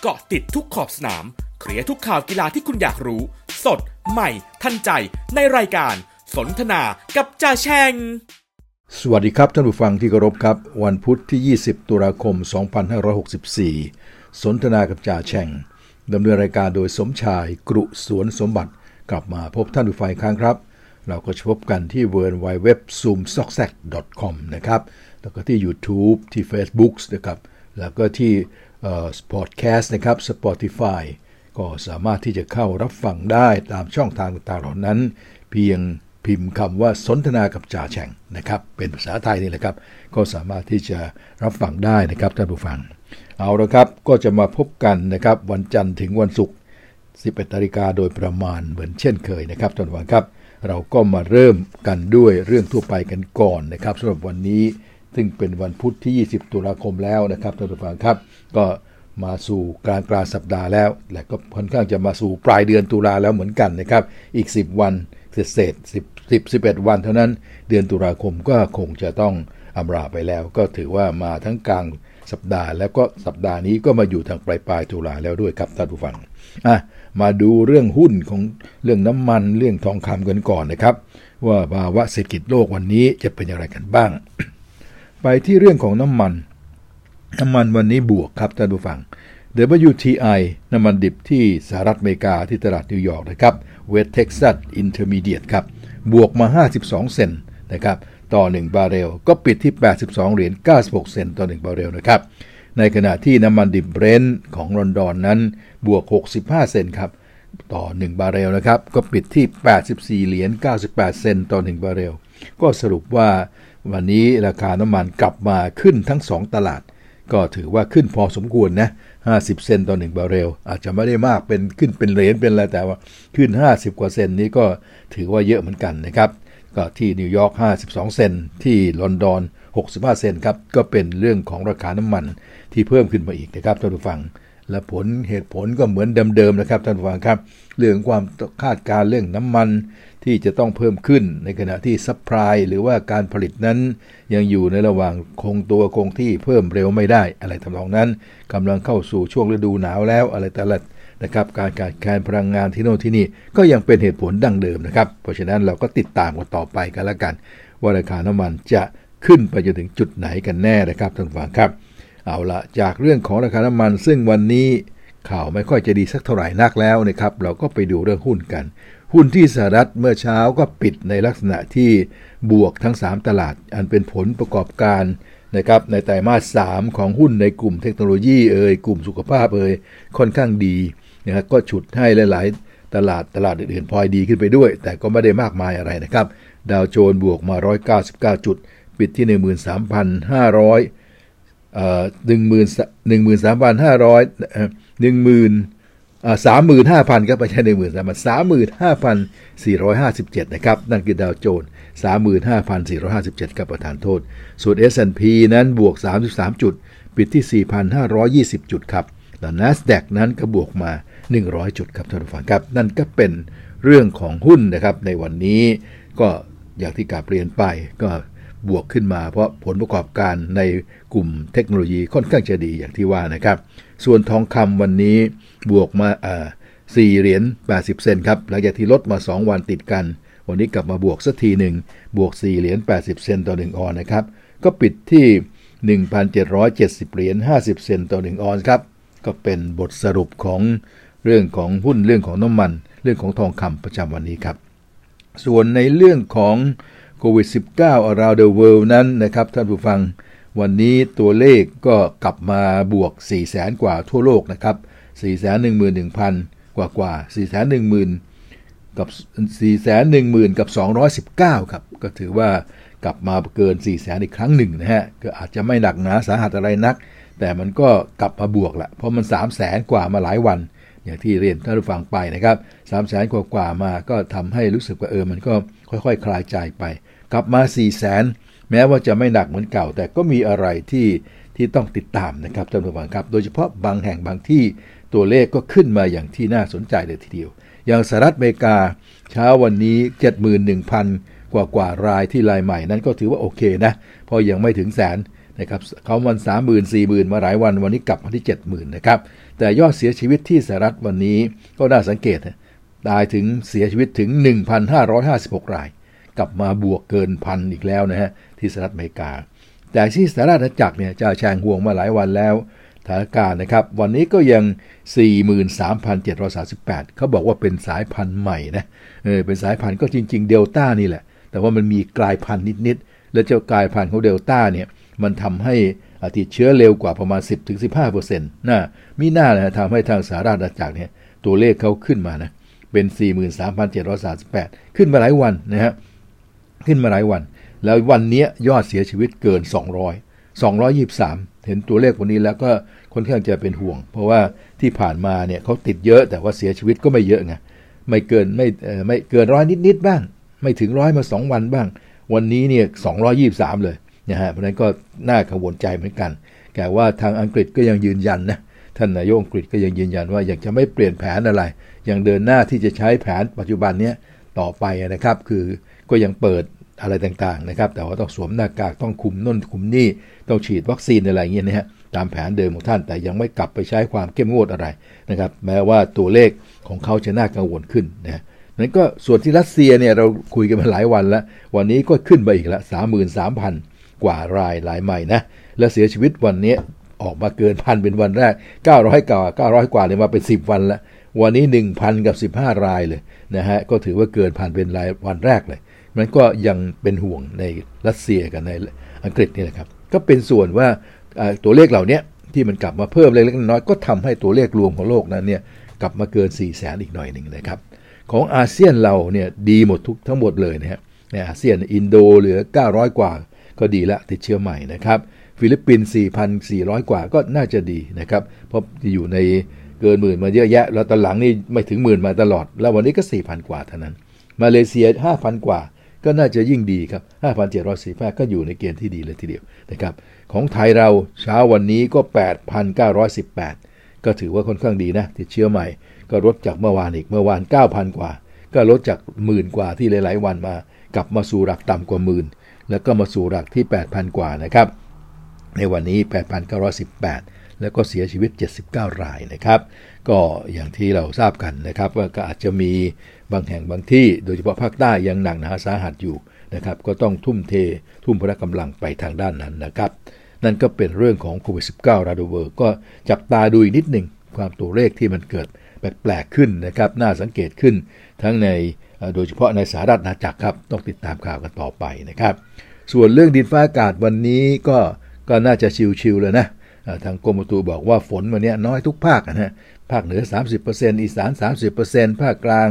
เกาะติดทุกขอบสนาม เคลียร์ทุกข่าวกีฬาที่คุณอยากรู้ สด ใหม่ ทันใจ ในรายการ สนทนากับจ่าแชง สวัสดีครับท่านผู้ฟังที่เคารพครับ วันพุธที่ 20 ตุลาคม 2564 สนทนากับจ่าแช่งดำเนินรายการโดยสมชายกรุสวนสมบัติ กลับมาพบท่านผู้ฟังอีกครั้งครับ เราก็จะพบกันที่ w w w z o o m s o c k s a c c o m นะครับ แล้วก็ที่ YouTube ที่ Facebook นะครับ แล้วก็ที่ เอ่อ Podcast นะครับ Spotify ก็สามารถที่จะเข้ารับฟังได้ตามช่องทางต่างๆเหล่านั้น เพียงพิมพ์คำว่าสนทนากับจ่าแฉ่งนะครับ เป็นภาษาไทยนี่แหละครับ ก็สามารถที่จะรับฟังได้นะครับท่านผู้ฟัง เอาละครับก็จะมาพบกันนะครับ วันจันทร์ถึงวันศุกร์ 11นาฬิกาโดยประมาณเหมือนเช่นเคยนะครับท่านผู้ฟังครับ เราก็มาเริ่มกันด้วยเรื่องทั่วไปกันก่อนนะครับสำหรับวันนี้ ซึ่งเป็นวันพุธที่ 20 ตุลาคมแล้วนะครับท่านผู้ฟังครับ ก็มาสู่กลางกลางสัปดาห์แล้ว และก็ค่อนข้างจะมาสู่ปลายเดือนตุลาแล้วเหมือนกันนะครับ อีก 10 วันเศษเศษ10 10 11วันเท่านั้น เดือนตุลาคมก็คงจะต้องอำลาไปแล้ว ก็ถือว่ามาทั้งกลางสัปดาห์แล้วก็สัปดาห์นี้ก็มาอยู่ทางปลายปลายตุลาแล้วด้วยครับท่านผู้ฟังอะมาดูเรื่องหุ้นของเรื่องน้ำมันเรื่องทองคำกันก่อนนะครับ ว่าภาวะเศรษฐกิจโลกวันนี้จะเป็นอย่างไรกันบ้าง ไปที่เรื่องของน้ำมัน น้ำมันวันนี้บวกครับท่านผู้ฟัง WTI น้ำมันดิบที่สหรัฐอเมริกาที่ตลาดนิวยอร์กนะครับ West Texas Intermediate ครับ บวกมา 52 เซนต์นะครับ ต่อ 1 บาร์เรล ก็ปิดที่ 82 เหรียญ 96 เซนต์ต่อ 1 บาร์เรลนะครับ ในขณะที่น้ำมันดิบเบรนท์ของลอนดอนนั้น บวก 65 เซนต์ครับ ต่อ 1 บาร์เรลนะครับ ก็ปิดที่ 84 เหรียญ 98 เซนต์ต่อ 1 บาร์เรล ก็สรุปว่า วันนี้ราคาน้ำมันกลับมาขึ้นทั้ง 2 ตลาด ก็ถือว่าขึ้นพอสมควรนะ 50 เซนต์ต่อ1บาร์เรล อาจจะไม่ได้มากเป็นขึ้นเป็นเหรียญเป็นอะไรแต่ว่าขึ้น 50 กว่าเซนต์นี้ก็ถือว่าเยอะเหมือนกันนะครับก็ที่นิวยอร์ก 52 เซนต์ที่ลอนดอน 65 เซนต์ครับ ก็เป็นเรื่องของราคาน้ำมันที่เพิ่มขึ้นมาอีกนะครับท่านผู้ฟัง และผลเหตุผลก็เหมือนเดิมๆนะครับท่านผู้ฟังครับ เรื่องความคาดการเรื่องน้ำมัน ที่จะต้องเพิ่มขึ้นในขณะที่ supply หรือว่าการผลิตนั้น ยังอยู่ในระหว่างคงตัวคงที่เพิ่มเร็วไม่ได้ อะไรทำนองนั้นกำลังเข้าสู่ช่วงฤดูหนาวแล้วอะไรแต่ละนะครับการขาดแคลนพลังงานที่โน่นที่นี่ก็ยังเป็นเหตุผลดังเดิมนะครับ เพราะฉะนั้นเราก็ติดตามกันต่อไปกันละกัน ว่าราคาน้ำมันจะขึ้นไปจนถึงจุดไหนกันแน่นะครับท่านฟังครับ เอาละจากเรื่องของราคาน้ำมัน ซึ่งวันนี้ข่าวไม่ค่อยจะดีสักเท่าไหร่นักแล้วนะครับ เราก็ไปดูเรื่องหุ้นกัน หุ้นที่สหรัฐเมื่อเช้าก็ปิดในลักษณะที่บวกทั้ง 3 ตลาด อันเป็นผลประกอบการนะครับในไตรมาส 3 ของหุ้นในกลุ่มเทคโนโลยีเอ่ยกลุ่มสุขภาพเอ่ยค่อนข้างดีนะครับก็ฉุดให้หลาย ๆ ตลาดตลาดอื่นๆพลอยดีขึ้นไปด้วย แต่ก็ไม่ได้มากมายอะไรนะครับ ดาวโจนส์บวกมา 199 จุด ปิดที่ 13,500เอ่อ1 3 5 0 0 1 3 5 0 0 สามหมื่นห้าพันครับไม่ใช่หนึ่งหมื่นสามพันสามหมื่นห้าพันสี่ร้อยห้าสิบเจ็ดนะครับ นั่นคือดาวโจนส์สามหมื่นห้าพันสี่ร้อยห้าสิบเจ็ดครับประธานโทษ ส่วน S&P นั้นบวกสามสิบสามจุด ปิดที่สี่พันห้าร้อยยี่สิบจุดครับแล้ว NASDAQ นั้นก็บวกมาหนึ่งร้อยจุดครับท่านผู้ฟังครับ นั่นก็เป็นเรื่องของหุ้นนะครับ ในวันนี้ก็อย่างที่กาเปลี่ยนไปก็บวกขึ้นมาเพราะผลประกอบการในกลุ่มเทคโนโลยีค่อนข้างจะดีอย่างที่ว่านะครับ ส่วนทองคำวันนี้บวกมาอ่า4เหรียญ80 เซนครับ หลังจากที่ลดมา 2 วันติดกัน วันนี้กลับมาบวกสักทีหนึ่ง บวก 4 เหรียญ80 เซนต่อ 1 ออนนะครับ ก็ปิดที่ 1,770 เหรียญ50 เซนต่อ 1 ออนครับ ก็เป็นบทสรุปของเรื่องของหุ้นเรื่องของน้ำมัน เรื่องของทองคำประจำวันนี้ครับ ส่วนในเรื่องของโควิด -19 around the world นั้นนะครับท่านผู้ฟัง วันนี้ตัวเลขก็กลับมาบวก 4 0 0แสนกว่าทั่วโลกนะครับ 4 1 1 0 0 0 กว่ากว่า 4 1 1 0 0 0 กับ 4 1 1 0 0 0 กับ 219 ครับ ก็ถือว่ากลับมาเกิน 4 0 0แสนอีกครั้งหนึ่งนะฮะ ก็อาจจะไม่หนักหนาสาหัสอะไรนัก แต่มันก็กลับมาบวกละเพราะมัน 3 0 0แสนกว่ามาหลายวัน อย่างที่เรียนท่านผู้ฟังไปนะครับ3 0 0แสนกว่ากว่ามาก็ทำให้รู้สึกว่าเออมันก็ค่อยๆคคลายใจไป กลับมา4 0 0แสน แม้ว่าจะไม่หนักเหมือนเก่า แต่ก็มีอะไรที่ที่ต้องติดตามนะครับท่านผู้ฟังครับ โดยเฉพาะบางแห่งบางที่ตัวเลขก็ขึ้นมาอย่างที่น่าสนใจเลยทีเดียว อย่างสหรัฐอเมริกา เช้าวันนี้ 71,000 กว่ากว่ารายที่รายใหม่นั้นก็ถือว่าโอเคนะพราะยังไม่ถึงแสนนะครับเขามันสามหมื่นสี่หมื่นมาหลายวันวันนี้กลับมาที่เจ็ดหมื่นนะครับแต่ยอดเสียชีวิตที่สหรัฐวันนี้ก็น่าสังเกตตายถึงเสียชีวิตถึง 1,556 ราย กลับมาบวกเกินพันอีกแล้วนะฮะ ที่สหรัฐอเมริกา แต่ที่สหรัฐอาณาจักรเนี่ยจะแชงห่วงมาหลายวันแล้วสถานการณ์นะครับ วันนี้ก็ยัง 43,738 เขาบอกว่าเป็นสายพันธุ์ใหม่นะเออเป็นสายพันธุ์ก็จริง ๆ เดลต้านี่แหละ แต่ว่ามันมีกลายพันธุ์นิด ๆ และเจ้ากลายพันธุ์ของเดลต้าเนี่ย มันทำให้ติดเชื้อเร็วกว่าประมาณ 10-15%นะมีหน้านะทำให้ทางสหรัฐอาณาจักรเนี่ยตัวเลขเขาขึ้นมานะเป็น 43,738 ขึ้นมาหลายวันนะฮะขึ้นมาหลายวัน แล้ววันนี้ยอดเสียชีวิตเกิน 200 223 เห็นตัวเลขวันนี้แล้วก็ค่อนข้างจะเป็นห่วง เพราะว่าที่ผ่านมาเนี่ยเขาติดเยอะแต่ว่าเสียชีวิตก็ไม่เยอะไงไม่เกินไม่ไม่เกินร้อยนิดๆบ้าง ไม่ถึงร้อยมา 2 วันบ้าง วันนี้เนี่ย223 เลยนะฮะเพราะนั้นก็น่ากังวลใจเหมือนกัน แต่ว่าทางอังกฤษก็ยังยืนยันนะท่านนายกอังกฤษก็ยังยืนยันว่าอยากจะไม่เปลี่ยนแผนอะไร ยังเดินหน้าที่จะใช้แผนปัจจุบันเนี้ต่อไปนะครับ คือก็ยังเปิด อะไรต่างๆนะครับ แต่ว่าต้องสวมหน้ากากต้องคุมน่นคุมนี่ต้องฉีดวัคซีนอะไรอย่างเงี้ยนะฮะตามแผนเดิมของท่านแต่ยังไม่กลับไปใช้ความเข้มงวดอะไรนะครับ แม้ว่าตัวเลขของเขาจะน่ากังวลขึ้นนะนั้นก็ส่วนที่รัสเซียเนี่ยเราคุยกันมาหลายวันแล้ว วันนี้ก็ขึ้นไปอีกละสามหมื่นสามพันกว่ารายรายใหม่นะ และเสียชีวิตวันนี้ออกมาเกินพันเป็นวันแรก 900กว่า900 กว่าเลยมาเป็น 10 วันแล้ว วันนี้ 1,000 กับ 15 รายเลยนะฮะ ก็ถือว่าเกินพันเป็นรายวันแรกเลย มันก็ยังเป็นห่วงในรัสเซียกับในอังกฤษนี่แหละครับ ก็เป็นส่วนว่าตัวเลขเหล่านี้ที่มันกลับมาเพิ่มเล็กๆน้อยก็ทำให้ตัวเลขรวมของโลกนั้นเนี่ยกลับมาเกิน4 0 0แสนอีกหน่อยหนึ่งนะครับของอาเซียนเราเนี่ยดีหมดทุกทั้งหมดเลยนะฮะในอาเซียนอินโดเหลือ 900 กว่าก็ดีละติดเชื้อใหม่นะครับฟิลิปปินส์4,400 กว่าก็น่าจะดีนะครับเพราะอยู่ในเกินหมื่นมาเยอะแยะแล้วตอนหลังนี่ไม่ถึงหมื่นมาตลอด แล้ววันนี้ก็ 4,000 กว่าเท่านั้น มาเลเซีย 5,000 กว่า ก็น่าจะยิ่งดีครับ 5,745 ก็อยู่ในเกณฑ์ที่ดีเลยทีเดียวนะครับ ของไทยเราเช้าวันนี้ก็ 8,918 ก็ถือว่าค่อนข้างดีนะ ติดเชื้อใหม่ ก็ลดจากเมื่อวานอีก เมื่อวาน 9,000 กว่า ก็ลดจากหมื่นกว่าที่หลาย ๆ วันมา กลับมาสู่หลักต่ำกว่าหมื่น แล้วก็มาสู่หลักที่ 8,000 กว่านะครับ ในวันนี้ 8,918แล้วก็เสียชีวิต 79 รายนะครับ ก็อย่างที่เราทราบกันนะครับ ว่าก็อาจจะมี บางแห่งบางที่โดยเฉพาะภาคใต้ยังหนักหนาสาหัสอยู่นะครับก็ต้องทุ่มเททุ่มพละกำลังไปทางด้านนั้นนะครับนั่นก็เป็นเรื่องของโควิด -19 ราโดเวอร์ก็จับตาดูอีกนิดหนึ่งความตัวเลขที่มันเกิดแปลกๆขึ้นนะครับน่าสังเกตขึ้นทั้งในโดยเฉพาะในสหรัฐอาณาจักรครับต้องติดตามข่าวกันต่อไปนะครับ ส่วนเรื่องดินฟ้าอากาศวันนี้ก็ก็น่าจะชิวๆเลยนะทางกรมอุตุบอกว่าฝนวันนี้น้อยทุกภาคนะฮะ ภาคเหนือ 30%อีสาน 30%ภาคกลาง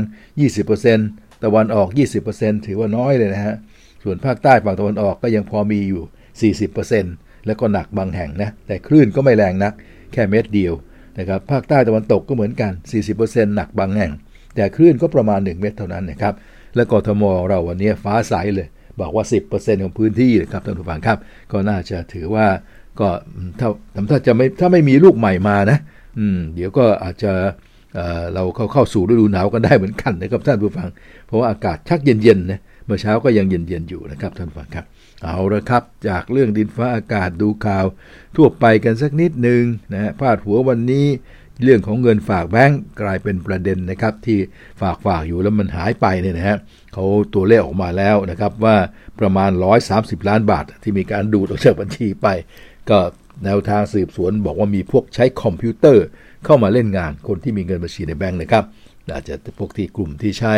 20%ตะวันออก 20%ถือว่าน้อยเลยนะฮะ ส่วนภาคใต้ฝั่งตะวันออกก็ยังพอมีอยู่ 40%แล้วก็หนักบางแห่งนะ แต่คลื่นก็ไม่แรงนัก แค่เม็ดเดียวนะครับ ภาคใต้ตะวันตกก็เหมือนกัน 40%หนักบางแห่ง แต่คลื่นก็ประมาณ 1 เมตรเท่านั้นนะครับ และกทมเราวันนี้ฟ้าใสเลยบอกว่า 10%ของพื้นที่นะครับท่านผู้ฟังครับ ก็น่าจะถือว่าก็ถ้าถ้าจะไม่ถ้าไม่มีลูกใหม่มานะ อืม เดี๋ยวก็อาจจะเราเข้าเข้าสู่ฤดูหนาวกันได้เหมือนกันนะครับท่านผู้ฟัง เพราะว่าอากาศชักเย็นๆนะเมื่อเช้าก็ยังเย็นๆอยู่นะครับท่านผู้ฟังครับ เอาละครับ จากเรื่องดินฟ้าอากาศดูข่าว ทั่วไปกันสักนิดหนึ่งนะฮะพาดหัววันนี้เรื่องของเงินฝากแบงก์กลายเป็นประเด็นนะครับ ที่ฝากฝากอยู่แล้วมันหายไปเนี่ยนะฮะเขาตัวเลขออกมาแล้วนะครับว่าประมาณ 130 ล้านบาทที่มีการดูดออกจากบัญชีไป ก็ แนวทางสืบสวนบอกว่ามีพวกใช้คอมพิวเตอร์เข้ามาเล่นงานคนที่มีเงินบัญชีในแบงก์นะครับอาจจะพวกที่กลุ่มที่ใช้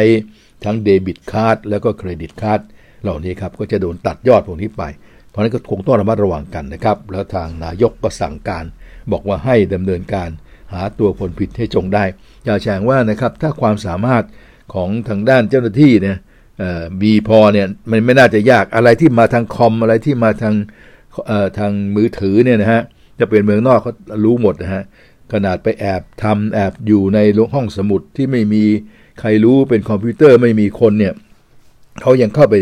ทั้งเดบิตการ์ดแล้วก็เครดิตการ์ดเหล่านี้ครับก็จะโดนตัดยอดพวกนี้ไป เพราะนั้นก็คงต้องระมัดระวังกันนะครับ แล้วทางนายกก็สั่งการ บอกว่าให้ดำเนินการหาตัวคนผิดให้จงได้ อย่าแฉงว่านะครับถ้าความสามารถของทางด้านเจ้าหน้าที่เนี่ยมีพอเนี่ยมันไม่น่าจะยากอะไรที่มาทางคอมอะไรที่มาทาง ทางมือถือเนี่ยนะฮะจะเป็นเมืองนอกเขารู้หมดนะฮะขนาดไปแอบทำแอบอยู่ในห้องสมุดที่ไม่มีใครรู้เป็นคอมพิวเตอร์ไม่มีคนเนี่ยเขายังเข้าไป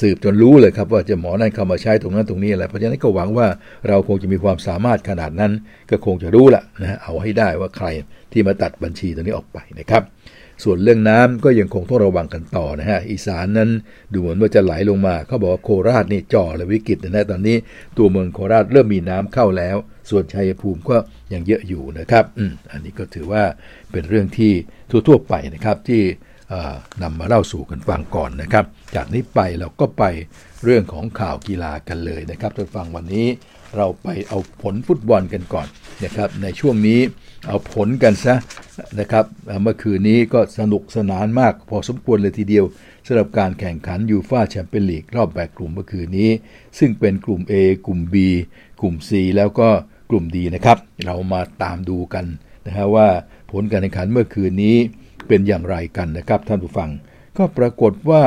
สืบจนรู้เลยครับว่าจะหมอนั่นเข้ามาใช้ตรงนั้นตรงนี้อะไร เพราะฉะนั้นก็หวังว่าเราคงจะมีความสามารถขนาดนั้น ก็คงจะรู้ละนะเอาให้ได้ว่าใครที่มาตัดบัญชีตรงนี้ออกไปนะครับ ส่วนเรื่องน้ำก็ยังคงต้องระวังกันต่อนะฮะ อีสานนั้นดูเหมือนว่าจะไหลลงมา เขาบอกว่าโคราชนี่จ่อเลยวิกฤตนะตอนนี้ตัวเมืองโคราชเริ่มมีน้ำเข้าแล้ว ส่วนชัยภูมิก็ยังเยอะอยู่นะครับอืมอันนี้ก็ถือว่าเป็นเรื่องที่ทั่วๆไปนะครับที่นำมาเล่าสู่กันฟังก่อนนะครับ จากนี้ไปเราก็ไปเรื่องของข่าวกีฬากันเลยนะครับท่านฟังวันนี้ เราไปเอาผลฟุตบอลกันก่อนนะครับในช่วงนี้เอาผลกันซะนะครับเมื่อคืนนี้ก็สนุกสนานมากพอสมควรเลยทีเดียวสำหรับการแข่งขันยูฟ่าแชมเปี้ยนลีกรอบแบ่งกลุ่มเมื่อคืนนี้ ซึ่งเป็นกลุ่ม A กลุ่ม B กลุ่ม C แล้วก็กลุ่ม D นะครับ เรามาตามดูกันนะฮะว่าผลการแข่งขันเมื่อคืนนี้เป็นอย่างไรกันนะครับท่านผู้ฟัง ก็ปรากฏว่า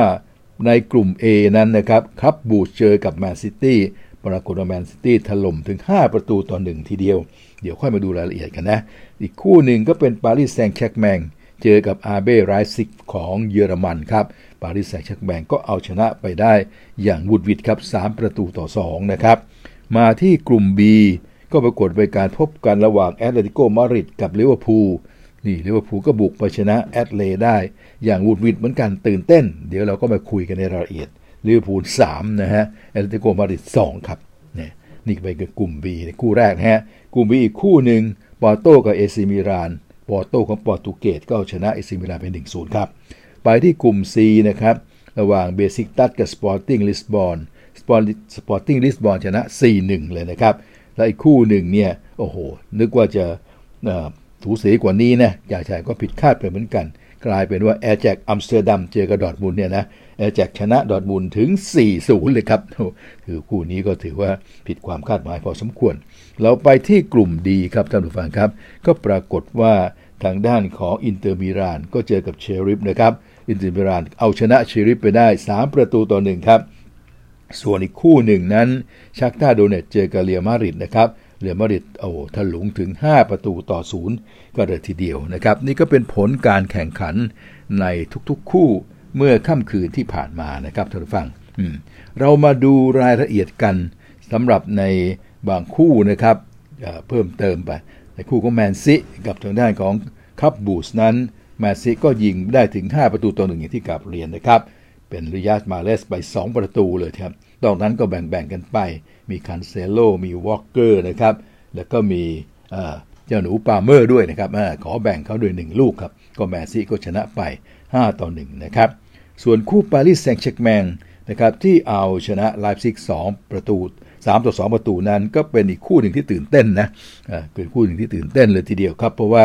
ในกลุ่ม A นั้นนะครับครับบรูจเจอกับแมนซิตี้ ปรากฏว่าแมนซิตี้ถล่มถึง 5 ประตูต่อหนึ่งทีเดียว เดี๋ยวค่อยมาดูรายละเอียดกันนะ อีกคู่หนึ่งก็เป็นปารีสแซงต์แชร์กแมงเจอกับอาร์เบไลป์ซิกของเยอรมันครับ ปารีสแซงต์แชร์กแมงก็เอาชนะไปได้อย่างหวุดหวิดครับ 3 ประตูต่อ 2 นะครับ มาที่กลุ่ม B ก็ปรากฏเป็นการพบกันระหว่างแอตเลติโกมาดริดกับลิเวอร์พูลนี่ลิเวอร์พูลก็บุกไปชนะแอตเลได้ อย่างหวุดหวิดเหมือนกันตื่นเต้น เดี๋ยวเราก็มาคุยกันในรายละเอียด ลิเวอร์พูลสามนะฮะแอตเลติโกมาดริดสองครับนี่นี่ไปกับกลุ่ม B ในคู่แรกนะฮะกลุ่ม B อีกคู่หนึ่งปอร์โตกับเอซีมิลานปอร์โตของโปรตุเกสก็ชนะเอซีมิลานเป็น1-0ครับไปที่กลุ่ม C นะครับระหว่างเบซิคตัสกับสปอร์ติ้งลิสบอนสปอร์ติ้งลิสบอนชนะ 4-1 เลยนะครับ และอีกคู่หนึ่งเนี่ย โอ้โห นึกว่าจะถูเสียกว่านี้นะอยากใช่ก็ผิดคาดไปเหมือนกัน กลายเป็นว่าอาแจ็กซ์อัมสเตอร์ดัมเจอกับดอร์ทมุนด์เนี่ยนะ อาแจ็กซ์ชนะดอร์ทมุนด์ถึง 4-0 เลยครับคือคู่นี้ก็ถือว่าผิดความคาดหมายพอสมควร เราไปที่กลุ่ม D ครับท่านผู้ฟังครับ ก็ปรากฏว่าทางด้านของอินเตอร์มิลานก็เจอกับเชริฟนะครับ อินเตอร์มิลานเอาชนะเชริฟไปได้ 3 ประตูต่อหนึ่งครับ ส่วนอีกคู่หนึ่งนั้นชักตาโดเนตเจอกับเรียมาริดนะครับเรียมาริดโอ้ถลุงถึง 5 ประตูต่อศูนย์ก็เลยทีเดียวนะครับ นี่ก็เป็นผลการแข่งขันในทุกๆคู่ เมื่อค่ำคืนที่ผ่านมานะครับท่านผู้ฟังเรามาดูรายละเอียดกันสำหรับในบางคู่นะครับเพิ่มเติมไป ในคู่ของแมนซิกับทางด้านของคับบูสนั้นแมนซิก็ยิงได้ถึง 5 ประตูต่อหนึ่งอย่างที่กลับเรียนนะครับ เป็นริยาดมาห์เรซไป 2 ประตูเลยครับตอนนั้นก็แบ่งๆกันไป มีกานเซโลมีวอลเกอร์นะครับ แล้วก็มี เจ้าหนูพาลเมอร์ด้วยนะครับอขอแบ่งเขาด้วย1ลูกครับก็แมนซิตี้ก็ชนะไป 5 ต่อ1นะครับส่วนคู่ปารีสแซงต์แชร์กแมงนะครับที่เอาชนะไลป์ซิก2ประตู3ต่อ2ประตูนั้นก็เป็นอีกคู่หนึ่งที่ตื่นเต้นนะเป็นคู่หนึ่งที่ตื่นเต้นเลยทีเดียวครับ เพราะว่า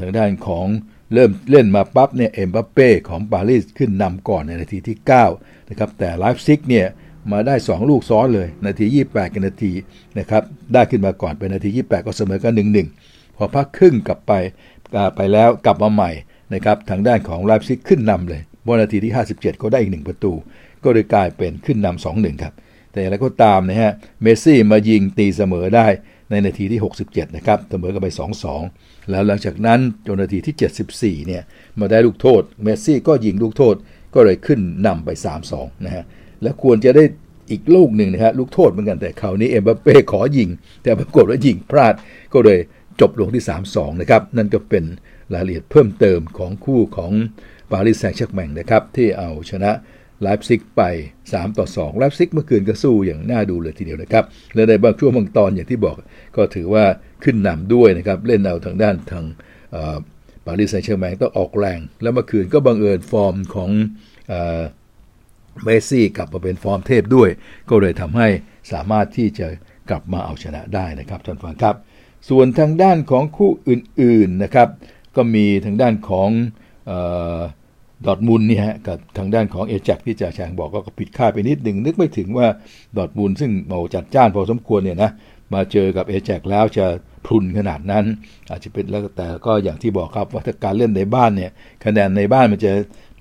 ทางด้านของเริ่มเล่นมาปั๊บเนี่ยเอ็มบัปเป้ของปารีสขึ้นนำก่อนในนาทีที่ 9 นะครับ แต่ไลป์ซิกเนี่ยมาได้ 2 ลูกซ้อนเลย นาที 28 กับนาทีนะครับได้ขึ้นมาก่อนเป็นนาที 28 ก็เสมอกันหนึ่งหนึ่ง พอพักครึ่งกลับไปไปแล้วกลับมาใหม่นะครับทางด้านของไลป์ซิกขึ้นนำเลยบนนาทีที่ 57 ก็ได้อีก1ประตู ก็เลยกลายเป็นขึ้นนำสองหนึ่งครับ แต่อะไรก็ตามนะฮะเมสซี่มายิงตีเสมอได้ในนาทีที่ 67 นะครับเสมอกันไป 2-2 แล้วหลังจากนั้นจนนาทีที่ 74 เนี่ยมาได้ลูกโทษเมสซี่ก็ยิงลูกโทษก็เลยขึ้นนำไป 3-2 นะฮะและควรจะได้อีกลูกหนึ่งนะฮะลูกโทษเหมือนกันแต่คราวนี้เอ็มบัปเป้ขอยิง แต่ปรากฏว่ายิงพลาดก็เลย จบลงที่ 3-2 นะครับ นั่นก็เป็นรายละเอียดเพิ่มเติมของคู่ของปารีสแซงต์แชร์กแมงนะครับ ที่เอาชนะไลป์ซิกไป 3 ต่อ2ไลป์ซิกเมื่อคืนก็สู้อย่างน่าดูเลยทีเดียวนะครับ และในบางช่วงบางตอนอย่างที่บอกก็ถือว่าขึ้นนำด้วยนะครับ เล่นเอาทางด้านทางปารีสแซงต์แชร์แมงต้องออกแรง แล้วเมื่อคืนก็บังเอิญฟอร์มของเมสซี่กลับมาเป็นฟอร์มเทพด้วย ก็เลยทำให้สามารถที่จะกลับมาเอาชนะได้นะครับท่านฟังครับ ส่วนทางด้านของคู่อื่นๆนะครับก็มีทางด้านของดอดมุนนี่ฮะกับทางด้านของเอจักที่จ่าแชงบอกก็ผิดคาดไปนิดหนึ่งนึกไม่ถึงว่าดอดมุนซึ่งเมาจัดจ้านพอสมควรเนี่ยนะมาเจอกับเอจักแล้วจะพรุนขนาดนั้น อาจจะเป็นแล้วแต่ก็อย่างที่บอกครับว่าถ้าการเล่นในบ้านเนี่ยคะแนนในบ้านมันจะ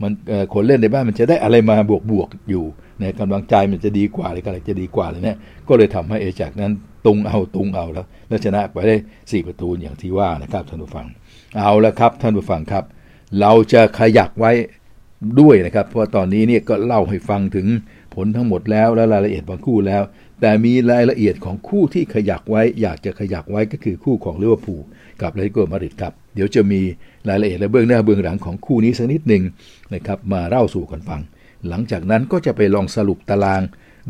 มันคนเล่นในบ้านมันจะได้อะไรมาบวกบวกอยู่ในกำลังใจมันจะดีกว่าอะไรจะดีกว่าเลยเนี่ยก็เลยทำให้เอจากนั้น ตุงเอาตุงเอาแล้วแล้วชนะไปได้ 4 ประตูอย่างที่ว่านะครับท่านผู้ฟัง เอาละครับท่านผู้ฟังครับ เราจะขยักไว้ด้วยนะครับ เพราะตอนนี้เนี่ยก็เล่าให้ฟังถึงผลทั้งหมดแล้วและรายละเอียดบางคู่แล้ว แต่มีรายละเอียดของคู่ที่ขยักไว้ อยากจะขยักไว้ก็คือคู่ของลิเวอร์พูลกับเลโกมาริดครับ เดี๋ยวจะมีรายละเอียดและเบื้องหน้าเบื้องหลังของคู่นี้สักนิดหนึ่งนะครับมาเล่าสู่กันฟัง หลังจากนั้นก็จะไปลองสรุปตาราง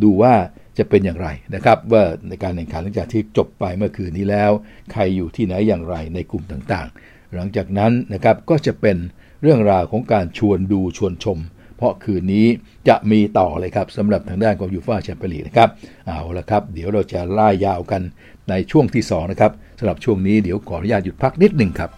ดูว่า จะเป็นอย่างไรนะครับว่าในการแข่งขันหลังจากที่จบไปเมื่อคืนนี้แล้ว ใครอยู่ที่ไหนอย่างไรในกลุ่มต่างๆ หลังจากนั้นนะครับก็จะเป็นเรื่องราวของการชวนดูชวนชม เพราะคืนนี้จะมีต่อเลยครับสำหรับทางด้านของยูฟ่าแชมเปี้ยนลีกนะครับเอาละครับ เดี๋ยวเราจะล่ายาวกันในช่วงที่2นะครับสำหรับช่วงนี้เดี๋ยวขออนุญาตหยุดพักนิดหนึ่งครับ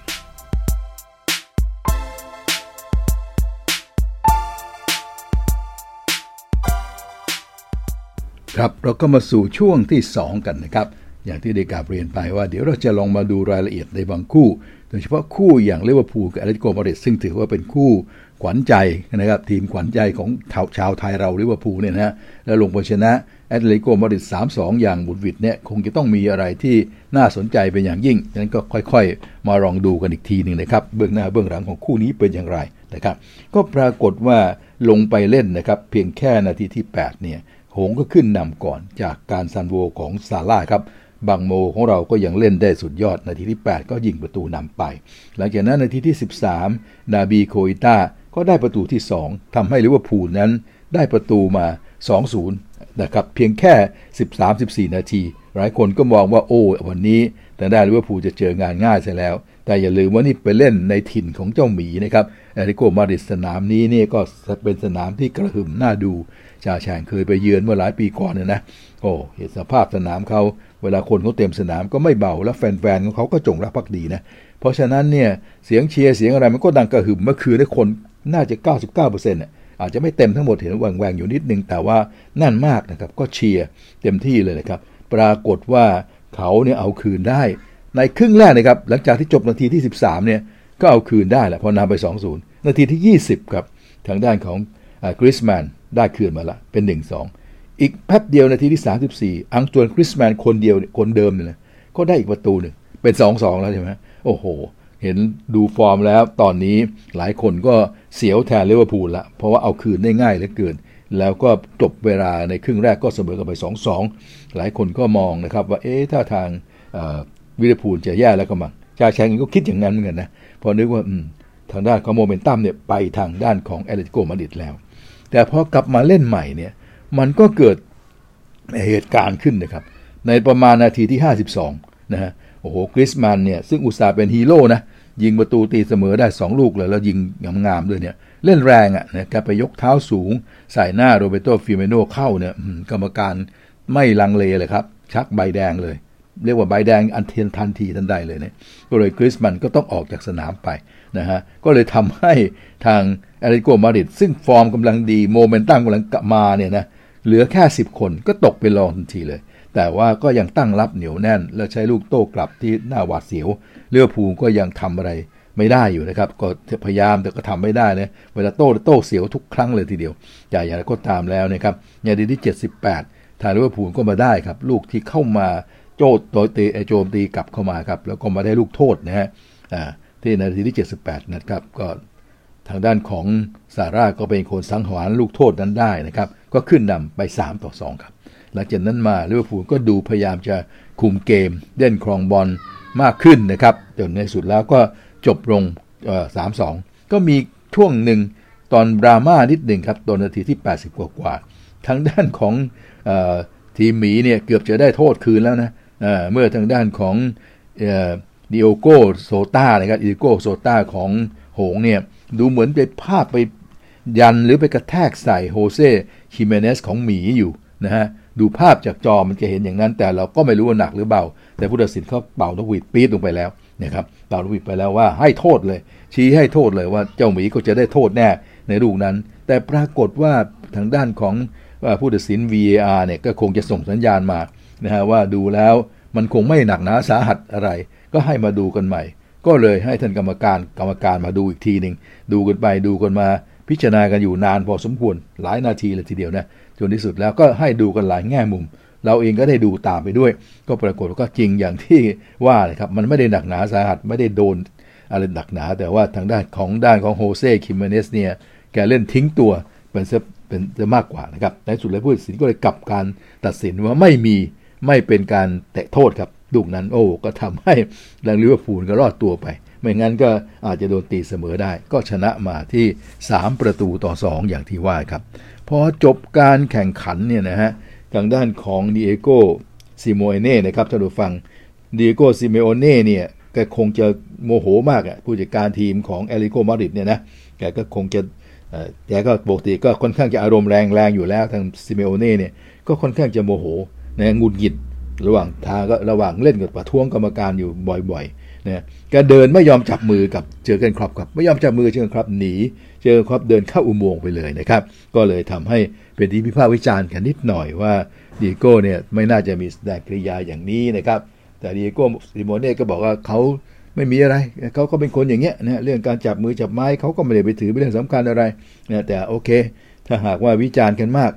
ครับเราก็มาสู่ช่วงที่ 2 กันนะครับ อย่างที่ได้กราบเรียนไปว่าเดี๋ยวเราจะลองมาดูรายละเอียดในบางคู่ โดยเฉพาะคู่อย่างลิเวอร์พูลกับแอตเลติโกมาดริดซึ่งถือว่าเป็นคู่ขวัญใจนะครับ ทีมขวัญใจของชาวไทยเราลิเวอร์พูลเนี่ยนะฮะแล้วลงไปชนะแอตเลติโกมาดริด3-2 อย่างหวุดหวิดเนี่ยคงจะต้องมีอะไรที่น่าสนใจเป็นอย่างยิ่งดังนั้นก็ค่อยๆ มาลองดูกันอีกทีหนึ่งนะครับ เบื้องหน้าเบื้องหลังของคู่นี้เป็นอย่างไรนะครับ ก็ปรากฏว่าลงไปเล่นนะครับ เพียงแค่นาทีที่ 8 เนี่ย หงส์ก็ขึ้นนำก่อนจากการซัลโวของซาลาห์ครับบังโมของเราก็ยังเล่นได้สุดยอด นาทีที่ 8 ก็ยิงประตูนำไป หลังจากนั้นนาทีที่ 13 นาบี เคอิต้าก็ได้ประตูที่ 2ทำให้ลิเวอร์พูลนั้นได้ประตูมา 2-0 นะครับ เพียงแค่ 13-14 นาที หลายคนก็มองว่าโอ้ วันนี้แต่ได้ลิเวอร์พูลจะเจองานง่ายใช่แล้ว แต่อย่าลืมว่านี่ไปเล่นในถิ่นของเจ้าหมีนะครับแอตเลติโกมาดริดสนามนี้นี่ก็เป็นสนามที่กระหึ่มน่าดู ชาแชงเคยไปเยือนเมื่อหลายปีก่อนเนี่ยนะโอ้เห็นสภาพสนามเขาเวลาคนเขาเต็มสนามก็ไม่เบาแล้วแฟนๆของเขาก็จงรักภักดีนะเพราะฉะนั้นเนี่ยเสียงเชียร์เสียงอะไรมันก็ดังกระหึ่มเมื่อคืนได้คนน่าจะ 99%เนี่ยอาจจะไม่เต็มทั้งหมดเห็นแหว่งๆอยู่นิดนึงแต่ว่าแน่นมากนะครับก็เชียร์เต็มที่เลยนะครับ ปรากฏว่าเขาเนี่ยเอาคืนได้ ในครึ่งแรกนะครับหลังจากที่จบนาทีที่ 13เนี่ยก็เอาคืนได้แหละพอนำไป 2-0 นาทีที่ 20ครับทางด้านของกริสแมน ได้คืนมาละ เป็น1-2อีกแป๊บเดียวนาทีที่34อังตวนคริสแมนคนเดียวคนเดิมเนี่ยนะก็ได้อีกประตูหนึ่งเป็น2-2แล้วใช่ไหมโอ้โห เห็นดูฟอร์มแล้วตอนนี้หลายคนก็เสียวแทนลิเวอร์พูลละ เพราะว่าเอาคืนได้ง่ายเหลือเกิน แล้วก็จบเวลาในครึ่งแรกก็เสมอกันไป2-2หลายคนก็มองนะครับ ว่าเอ๊ะถ้าทางลิเวอร์พูลจะแย่แล้วก็มั้งจ่าแฉ่งก็คิดอย่างนั้นเหมือนกันนะพอนึกว่าทางด้านของโมเมนตัมเนี่ยไปทางด้านของแอตเลติโกมาดริดแล้ว แต่พอกลับมาเล่นใหม่เนี่ย มันก็เกิดเหตุการณ์ขึ้นนะครับ ในประมาณนาทีที่ 52 นะฮะ โอ้โหกรีซมันน์เนี่ย ซึ่งอุตส่าห์เป็นฮีโร่นะ ยิงประตูตีเสมอได้ 2 ลูกเลย แล้วยิงงามๆด้วยเนี่ย เล่นแรงอะ่ะนะแกไปยกเท้าสูง ใส่หน้าโรเบโตฟิเมโนเข้าเนี่ยกรรมการไม่ลังเลเลยครับ ชักใบแดงเลย เรียกว่าใบแดงอันเทียนทันทีทันใดเลยเนี่ยก็เลยกรีซมันน์ก็ต้องออกจากสนามไป นะฮะก็เลยทำให้ทางแอตเลติโกมาดริดซึ่งฟอร์มกำลังดีโมเมนตัมกำลังกลับมาเนี่ยนะเหลือแค่ 10 คนก็ตกเป็นรองทันทีเลย แต่ว่าก็ยังตั้งรับเหนียวแน่น แล้วใช้ลูกโต้กลับที่น่าหวาดเสียว ลิเวอร์พูลก็ยังทำอะไรไม่ได้อยู่นะครับ ก็พยายามแต่ก็ทำไม่ได้นะเวลาโต้โต้เสียวทุกครั้งเลยทีเดียวอย่าอย่างไรก็ตามแล้วนะครับนาทีที่ 78 ทางลิเวอร์พูลก็มาได้ครับ ลูกที่เข้ามาโจดโดยตีโจมตีกลับเข้ามาครับ แล้วก็มาได้ลูกโทษนะฮะอ่า ที่นาทีที่ 78 นะครับ ก็ทางด้านของซาลาห์ก็เป็นคนสังหารลูกโทษนั้นได้นะครับ ก็ขึ้นนำไป 3 ต่อ 2 ครับ หลังจากนั้นมาลิเวอร์พูลก็ดูพยายามจะคุมเกม เล่นครองบอลมากขึ้นนะครับ จนในสุดแล้วก็จบลงสามสองก็มีช่วงหนึ่งตอนดราม่านิดหนึ่งครับตอนนาทีที่ 80 กว่ากว่าทางด้านของอทีมหมีเนี่ยเกือบจะได้โทษคืนแล้วนะเมื่อทางด้านของ ดิโอโกโชต้านะครับดิโอโกโชต้าของหงส์เนี่ยดูเหมือนไปภาพไปยันหรือไปกระแทกใส่โฮเซ่คิเมเนซของหมีอยู่นะฮะดูภาพจากจอมันจะเห็นอย่างนั้น แต่เราก็ไม่รู้ว่าหนักหรือเบา แต่ผู้ตัดสินเขาเป่านกหวีดปี๊ดลงไปแล้วนะครับเป่านกหวีดไปแล้วว่าให้โทษเลย ชี้ให้โทษเลยว่าเจ้าหมีก็จะได้โทษแน่ในลูกนั้น แต่ปรากฏว่าทางด้านของผู้ตัดสิน VAR เนี่ยก็คงจะส่งสัญญาณมานะฮะว่าดูแล้วมันคงไม่หนักหนาสาหัสอะไร ก็ให้มาดูกันใหม่ ก็เลยให้ท่านกรรมการกรรมการมาดูอีกทีหนึ่งดูกันไปดูกันมาพิจารณากันอยู่นานพอสมควรหลายนาทีเลยทีเดียวนะจนที่สุดแล้วก็ให้ดูกันหลายแง่มุม เราเองก็ได้ดูตามไปด้วย ก็ปรากฏก็จริงอย่างที่ว่าเลยครับมันไม่ได้หนักหนาสาหัสไม่ได้โดนอะไรหนักหนา แต่ว่าทางด้านของด้านของโฮเซ่คิเมเนซเนี่ยแกเล่นทิ้งตัวเป็นเป็นจะมากกว่านะครับในสุดแล้วผู้ตัดสินก็เลยกลับการตัดสินว่าไม่มีไม่เป็นการเตะโทษครับ ลูกนั้นโอ้ก็ทำให้แรงลิเวอร์พูลก็รอดตัวไป ไม่งั้นก็อาจจะโดนตีเสมอได้ ก็ชนะมาที่ 3 ประตูต่อ 2 อย่างที่ว่าครับ พอจบการแข่งขันเนี่ยนะฮะทางด้านของดิเอโกซิเมโอเน่นะครับท่านผู้ฟังดิเอโกซิเมโอเน่เนี่ยแกคงจะโมโหมากอะผู้จัดการทีมของแอตเลติโกมาดริดเนี่ยนะแกก็คงจะแกก็ปกติก็ค่อนข้างจะอารมณ์แรงแรงอยู่แล้วทางซิเมโอเน่เนี่ยก็ค่อนข้างจะโมโหนะงุดหงิด ระหว่างทางก็ระหว่างเล่นกับประท้วงกรรมการอยู่บ่อยๆนะแกเดินไม่ยอมจับมือกับเจอเกนครอปครับ ไม่ยอมจับมือเจอเกนครอปหนีเจอครอปเดินเข้าอุโมงค์ไปเลยนะครับ ก็เลยทำให้เป็นที่วิพากษ์วิจารณ์กันนิดหน่อยว่าดีโก้เนี่ยไม่น่าจะมีแสดงกิริยาอย่างนี้นะครับ แต่ดิเอโก ซิเมโอเน่ก็บอกว่าเขาไม่มีอะไรเขาก็เป็นคนอย่างเงี้ยนะเรื่องการจับมือจับไม้เขาก็ไม่ได้ไปถือเป็นเรื่องสำคัญอะไรนะแต่โอเค ถ้าหากว่าวิจารณ์กันมาก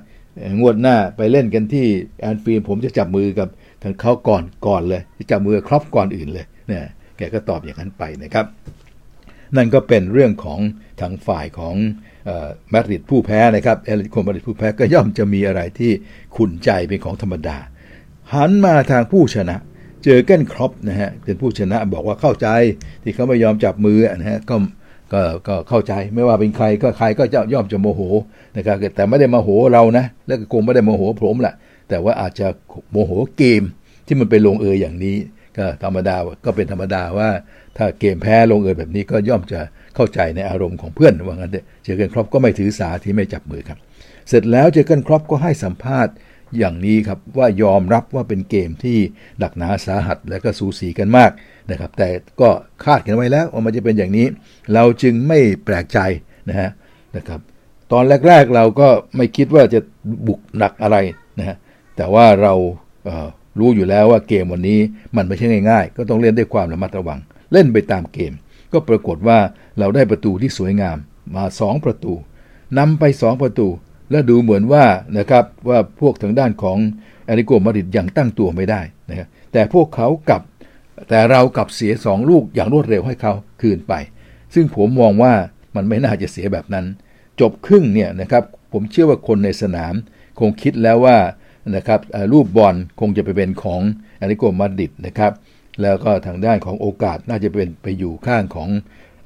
งวดหน้าไปเล่นกันที่แอนฟิลด์ผมจะจับมือกับ เขาก่อนก่อนเลยจับมือครอบก่อนอื่นเลยเนะแกก็ตอบอย่างนั้นไปนะครับ นั่นก็เป็นเรื่องของทางฝ่ายของมาดริดผู้แพ้นะครับเอลิโคมาดริดผู้แพ้ก็ย่อมจะมีอะไรที่ขุนใจเป็นของธรรมดา หันมาทางผู้ชนะ เจอเก้นครอปนะฮะเป็นผู้ชนะบอกว่าเข้าใจที่เขาไม่ยอมจับมือนะฮะก็ก็ก็เข้าใจไม่ว่าเป็นใครก็ใครก็จะย่อมจะโมโหนะครับแต่ไม่ได้มาโหเรานะ แล้วก็คงไม่ได้โมโหผมแหละ แต่ว่าอาจจะโมโหเกมที่มันไปลงเอยอย่างนี้ ก็ธรรมดาก็เป็นธรรมดาว่า ถ้าเกมแพ้ลงเอยแบบนี้ก็ย่อมจะเข้าใจในอารมณ์ของเพื่อนว่างั้นเจอเกนครอปก็ไม่ถือสาที่ไม่จับมือครับ เสร็จแล้วเจอเกนครอปก็ให้สัมภาษณ์อย่างนี้ครับว่ายอมรับว่าเป็นเกมที่หนักหนาสาหัสและก็สูสีกันมากนะครับ แต่ก็คาดกันไว้แล้วว่ามันจะเป็นอย่างนี้ เราจึงไม่แปลกใจนะฮะนะครับ ตอนแรก ๆเราก็ไม่คิดว่าจะบุกหนักอะไรนะฮะ แต่ว่าเรารู้อยู่แล้วว่าเกมวันนี้มันไม่ใช่ง่าย ๆ ก็ต้องเล่นด้วยความระมัดระวัง เล่นไปตามเกม ก็ปรากฏว่าเราได้ประตูที่สวยงามมา 2 ประตูนำไป 2 ประตู และดูเหมือนว่านะครับว่าพวกทางด้านของแอริโกมาริดยังตั้งตัวไม่ได้นะครับแต่พวกเขากับแต่เรากับเสียสองลูกอย่างรวดเร็วให้เขาคืนไป ซึ่งผมมองว่ามันไม่น่าจะเสียแบบนั้น จบครึ่งเนี่ยนะครับผมเชื่อว่าคนในสนาม คงคิดแล้วว่า นะครับรูปบอลคงจะไปเป็นของแอริโกมาริดนะครับแล้วก็ทางด้านของโอกาสน่าจะเป็นไปอยู่ข้างของ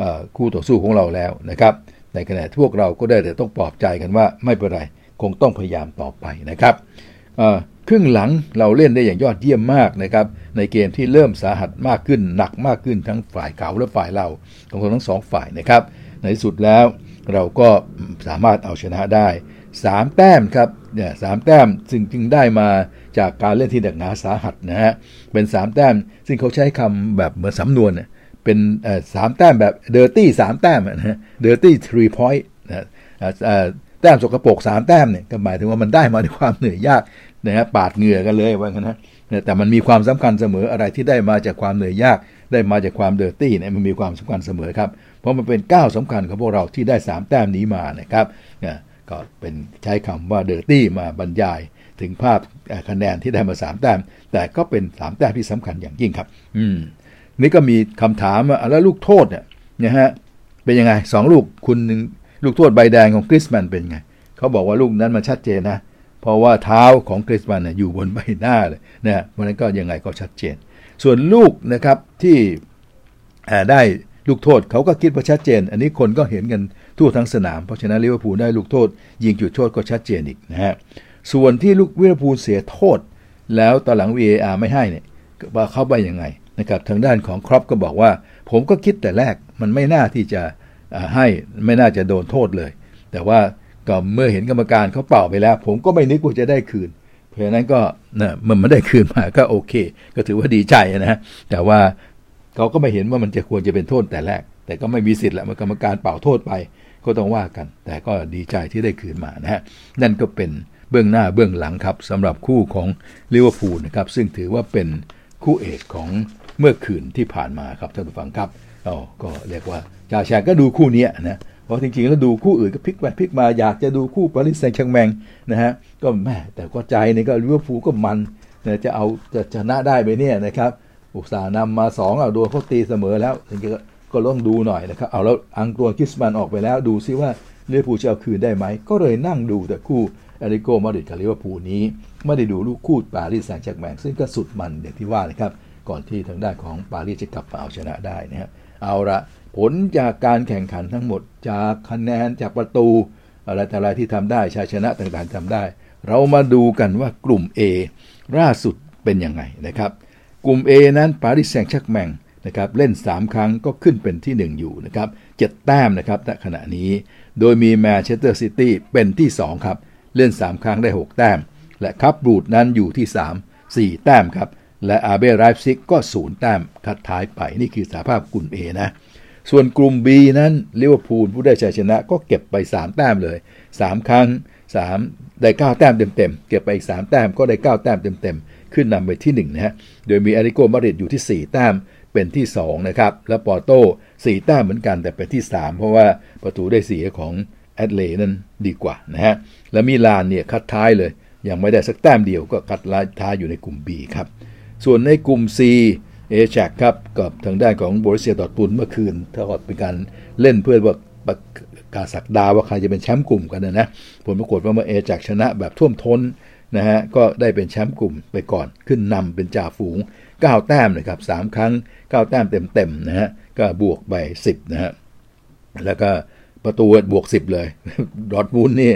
อคู่ต่อสู้ของเราแล้วนะครับ ในขณะพวกเราก็ได้แต่ต้องปลอบใจกันว่าไม่เป็นไรคงต้องพยายามต่อไปนะครับครึ่งหลังเราเล่นได้อย่างยอดเยี่ยมมากนะครับในเกมที่เริ่มสาหัสมากขึ้นหนักมากขึ้นทั้งฝ่ายเขาและฝ่ายเราของทั้งสองฝ่ายนะครับ ในที่สุดแล้วเราก็สามารถเอาชนะได้ 3 แต้มครับ เนี่ยสามแต้มซึ่งจึงได้มาจากการเล่นที่หนักหนาสาหัสนะฮะเป็น3แต้มซึ่งเขาใช้คำแบบเหมือนสำนวนเป็นสามแต้มแบบ dirty สามแต้มนะฮะ dirty three point นะแต้มสกปรกสามแต้มเนี่ยก็หมายถึงว่ามันได้มาด้วยความเหนื่อยยากนะฮะปาดเหงื่อกันเลยว่างั้นนะแต่มันมีความสำคัญเสมออะไรที่ได้มาจากความเหนื่อยยาก ได้มาจากความ dirty เนี่ยมันมีความสำคัญเสมอครับ เพราะมันเป็นก้าวสำคัญของพวกเราที่ได้ 3 แต้มนี้มานะครับ ก็เป็นใช้คำว่า dirty มาบรรยายถึงภาพคะแนนที่ได้มา 3 แต้ม แต่ก็เป็น 3 แต้มที่สำคัญอย่างยิ่งครับ อืม นี่ก็มีคำถามว่าแล้วลูกโทษเนี่ยนะฮะเป็นยังไงสองลูกคุณลูกโทษใบแดงของกรีซมันน์เป็นไงเขาบอกว่าลูกนั้นมันชัดเจนนะเพราะว่าเท้าของกรีซมันน์เนี่ยอยู่บนใบหน้าเลยนะเพราะนั้นก็ยังไงก็ชัดเจน ส่วนลูกนะครับที่ได้ลูกโทษเขาก็คิดว่าชัดเจน อันนี้คนก็เห็นกัน ทั่วทั้งสนาม เพราะฉะนั้นลิเวอร์พูลได้ลูกโทษ ยิงจุดโทษก็ชัดเจนอีกนะฮะส่วนที่ลูกลิเวอร์พูลเสียโทษ แล้วตอนหลัง VAR ไม่ให้เนี่ยว่าเขาไปยังไงนะครับทางด้านของคล็อปป์ก็บอกว่า ผมก็คิดแต่แรกมันไม่น่าที่จะให้ไม่น่าจะโดนโทษเลย แต่ว่าก็เมื่อเห็นกรรมการเขาเป่าไปแล้ว ผมก็ไม่นึกว่าจะได้คืน เพราะฉะนั้นก็นะมันไม่ได้คืนมาก็โอเค ก็ถือว่าดีใจนะฮะแต่ว่าเขาก็ไม่เห็นว่ามันจะควรจะเป็นโทษแต่แรก แต่ก็ไม่มีสิทธิ์แหละเมันกรรมการเป่าโทษไป ก็ต้องว่ากัน แต่ก็ดีใจที่ได้คืนมานะฮะนั่นก็เป็นเบื้องหน้าเบื้องหลังครับสำหรับคู่ของลิเวอร์พูลนะครับซึ่งถือว่าเป็นคู่เอกของเมื่อคืนที่ผ่านมาครับท่านผู้ฟังครับอ๋อก็เรียกว่าจ่าแฉ่งก็ดูคู่นี้นะเพราะจริงๆแล้วดูคู่อื่นก็พลิกไปพลิกมาอยากจะดูคู่ปารีสแซงต์แชร์กแมงนะฮะก็แม่แต่ก็ใจนี่ก็ลิเวอร์พูลก็มันนะจะเอาจะชนะได้ไปเนี่ยนะครับอุตส่าห์นำมา2เอาดูเขาตีเสมอแล้วจริงๆ ก็ต้องดูหน่อยนะครับ เอาแล้วอองตวน กรีซมันน์ออกไปแล้วดูซิว่าลิเวอร์พูลจะเอาคืนได้ไหม ก็เลยนั่งดูแต่คู่แอตเลติโกมาดริดกับลิเวอร์พูลนี้ ไม่ได้ดูลูกคู่ปารีสแซงต์แชงแมงซึ่งก็สุดมันอย่างที่ว่านะครับ ก่อนที่ทางด้านของปารีสจะกลับมาเอาชนะได้นะฮะเอาละผลจากการแข่งขันทั้งหมดจากคะแนนจากประตู อะไรแต่อะไรที่ทำได้ชัยชนะต่างๆทำได้ เรามาดูกันว่ากลุ่ม A ล่าสุดเป็นยังไงนะครับ กลุ่ม A นั้นปารีสแซงต์แชร์กแมง นะครับเล่น 3 ครั้งก็ขึ้นเป็นที่ 1 อยู่นะครับ7แต้มนะครับณขณะนี้ โดยมีแมนเชสเตอร์ซิตี้เป็นที่ 2 ครับ เล่น 3 ครั้งได้ 6 แต้ม และคลับบรูชนั้นอยู่ที่ 3 4 แต้มครับ และแอร์เบไลป์ซิกก็ 0 แต้มคัดท้ายไปนี่คือสภาพกลุ่ม A นะ ส่วนกลุ่ม B นั้นลิเวอร์พูลผู้ได้ชัยชนะก็เก็บไป 3 แต้มเลย 3 ครั้ง 3 ได้ 9 แต้มเต็มๆเก็บไปอีก 3 แต้มก็ได้ 9 แต้มเต็มๆขึ้นนำไปที่1นะฮะโดยมีแอตเลติโกมาดริดอยู่ที่ 4 แต้ม เป็นที่ 2 นะครับ และปอร์โต้4แต้มเหมือนกันแต่เป็นที่ 3 เพราะว่าประตูได้เสียของแอดเลนั้นดีกว่านะฮะและมิลานเนี่ยคัดท้ายเลย ยังไม่ได้สักแต้มเดียวก็คัดลายท้ายอยู่ในกลุ่ม B ครับส่วนในกลุ่ม C เอแชกครับกับทางด้านของบริเซียดอทปุนเมื่อคืนถ้าเป็นการเล่นเพื่อว่าประกาศสักดาว่าใครจะเป็นแชมป์กลุ่มกันนะนะผลปรากฏว่าเมื่อเอแชกชนะแบบท่วมท้นนะฮะก็ได้เป็นแชมป์กลุ่มไปก่อนขึ้นนำเป็นจ่าฝูง 9 แต้มนะครับ 3 ครั้ง 9 แต้มเต็มๆนะฮะก็บวกไป 10 นะฮะแล้วก็ประตูบวก 10 เลยดอทมูลนี่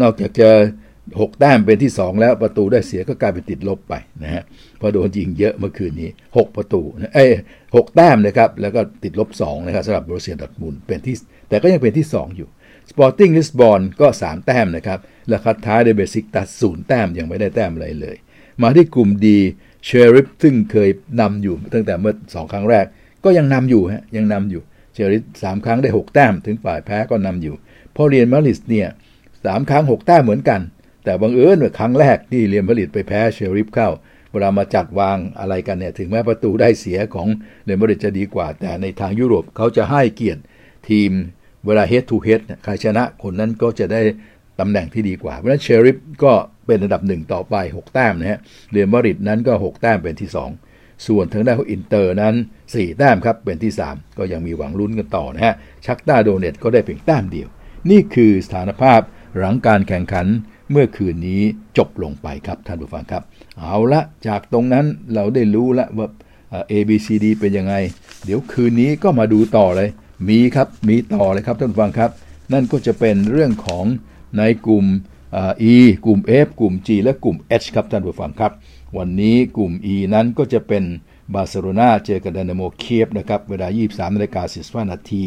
นอกจากจะ6แต้มเป็นที่ 2 แล้วประตูได้เสียก็กลายเป็นติดลบไปนะฮะเพราะโดนยิงเยอะเมื่อคืนนี้ 6 ประตูเอ้ย6แต้มนะครับแล้วก็ติดลบ2นะครับสำหรับบรูเซียดอทมูลเป็นที่ แต่ก็ยังเป็นที่ 2 อยู่ Sporting Lisbon ก็ 3 แต้มนะครับและคัดท้ายเดเบสิกตัดศูนย์แต้มยังไม่ได้แต้มอะไรเลย มาที่กลุ่ม D เชอริฟซึ่งเคยนำอยู่ตั้งแต่เมื่อ2ครั้งแรก ก็ยังนำอยู่ฮะยังนำอยู่เชอริฟสามครั้งได้ 6 แต้มถึงฝ่ายแพ้ก็นำอยู่พอเรอัลมาดริดเนี่ยสามครั้ง 6 แต้มเหมือนกัน แต่บังเอิญว่าครั้งแรกที่เรอัลมาดริดไปแพ้เชอริฟเข้าเวลามาจัดวางอะไรกันเนี่ยถึงแม้ประตูได้เสียของเรอัลมาดริดจะดีกว่า แต่ในทางยุโรปเขาจะให้เกียรติทีมเวลา head to head ใครชนะคนนั้นก็จะได้ ตำแหน่งที่ดีกว่า เพราะฉะนั้นเชอริฟก็เป็นอันดับหนึ่งต่อไป 6 แต้มนะฮะเรอัลมาดริดนั้นก็ 6 แต้มเป็นที่ 2 ส่วนทางด้านของอินเตอร์นั้น 4 แต้มครับเป็นที่ 3 ก็ยังมีหวังลุ้นกันต่อนะฮะชัคตาร์โดเนตส์กก็ได้เพียงแต้มเดียว นี่คือสถานภาพหลังการแข่งขันเมื่อคืนนี้จบลงไปครับท่านผู้ฟังครับ เอาละจากตรงนั้นเราได้รู้แล้วว่า A B C D เป็นยังไง เดี๋ยวคืนนี้ก็มาดูต่อเลย มีครับมีต่อเลยครับท่านผู้ฟังครับ นั่นก็จะเป็นเรื่องของ ในกลุ่ม E กลุ่ม F กลุ่ม G และกลุ่ม H ครับท่านผู้ฟังครับ วันนี้กลุ่ม E นั้นก็จะเป็นบาร์เซโลนาเจอกับดินาโมเคียฟนะครับเวลา 23นาฬิกา45นาที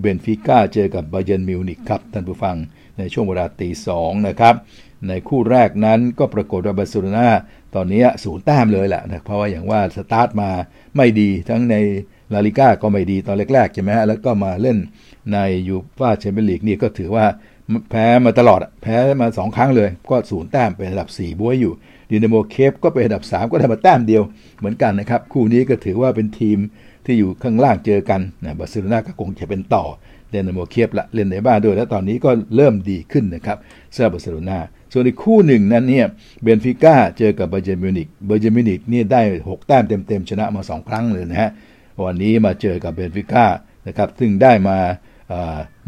เบนฟิก้าเจอกับบาเยิร์นมิวนิกครับท่านผู้ฟังในช่วงเวลาตีสองนะครับในคู่แรกนั้นก็ปรากฏว่าบาร์เซโลนาตอนนี้ศูนย์แต้มเลยแหละนะเพราะว่าอย่างว่าสตาร์ทมาไม่ดีทั้งในลาลิก้าก็ไม่ดีตอนแรกๆใช่ไหมฮะแล้วก็มาเล่นในยูฟ่าแชมเปี้ยนลีกนี่ก็ถือว่า แพ้มาตลอดแพ้มา2ครั้งเลย ก็ศูนย์แต้มเป็นอันดับ 4บ๊วยอยู่ดินาโมเคียฟก็เป็นอันดับ 3 ก็ได้มาแต้มเดียวเหมือนกันนะครับ คู่นี้ก็ถือว่าเป็นทีมที่อยู่ข้างล่างเจอกันนะบาร์เซโลนาก็คงจะเป็นต่อดินาโมเคียฟละเล่นในบ้านด้วย แล้วตอนนี้ก็เริ่มดีขึ้นนะครับสำหรับบาร์เซโลนาส่วนอีกคู่หนึ่งนั้นเนี่ยเบนฟิก้าเจอกับบาเยิร์นมิวนิกบาเยิร์นมิวนิกนี่ได้ 6 แต้มเต็มๆ ชนะมา 2 ครั้งเลยนะฮะวันนี้มาเจอกับเบนฟิก้านะครับซึ่งได้มา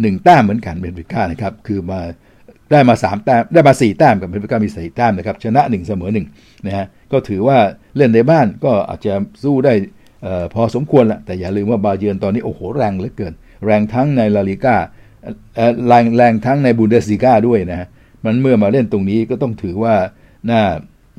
หนึ่งแต้มเหมือนกันเบนฟิก้านะครับ คือมาได้มา3แต้มได้มา4แต้มกับเบนฟิก้ามี4แต้มนะครับ ชนะ1เสมอ1นะฮะก็ถือว่าเล่นในบ้านก็อาจจะสู้ได้พอสมควรละแต่อย่าลืมว่าบาเยิร์นตอนนี้โอ้โหแรงเหลือเกิน แรงทั้งในลาลิก้าแรงแรงทั้งในบุนเดสลีกาด้วยนะฮะมันเมื่อมาเล่นตรงนี้ก็ต้องถือว่าน่า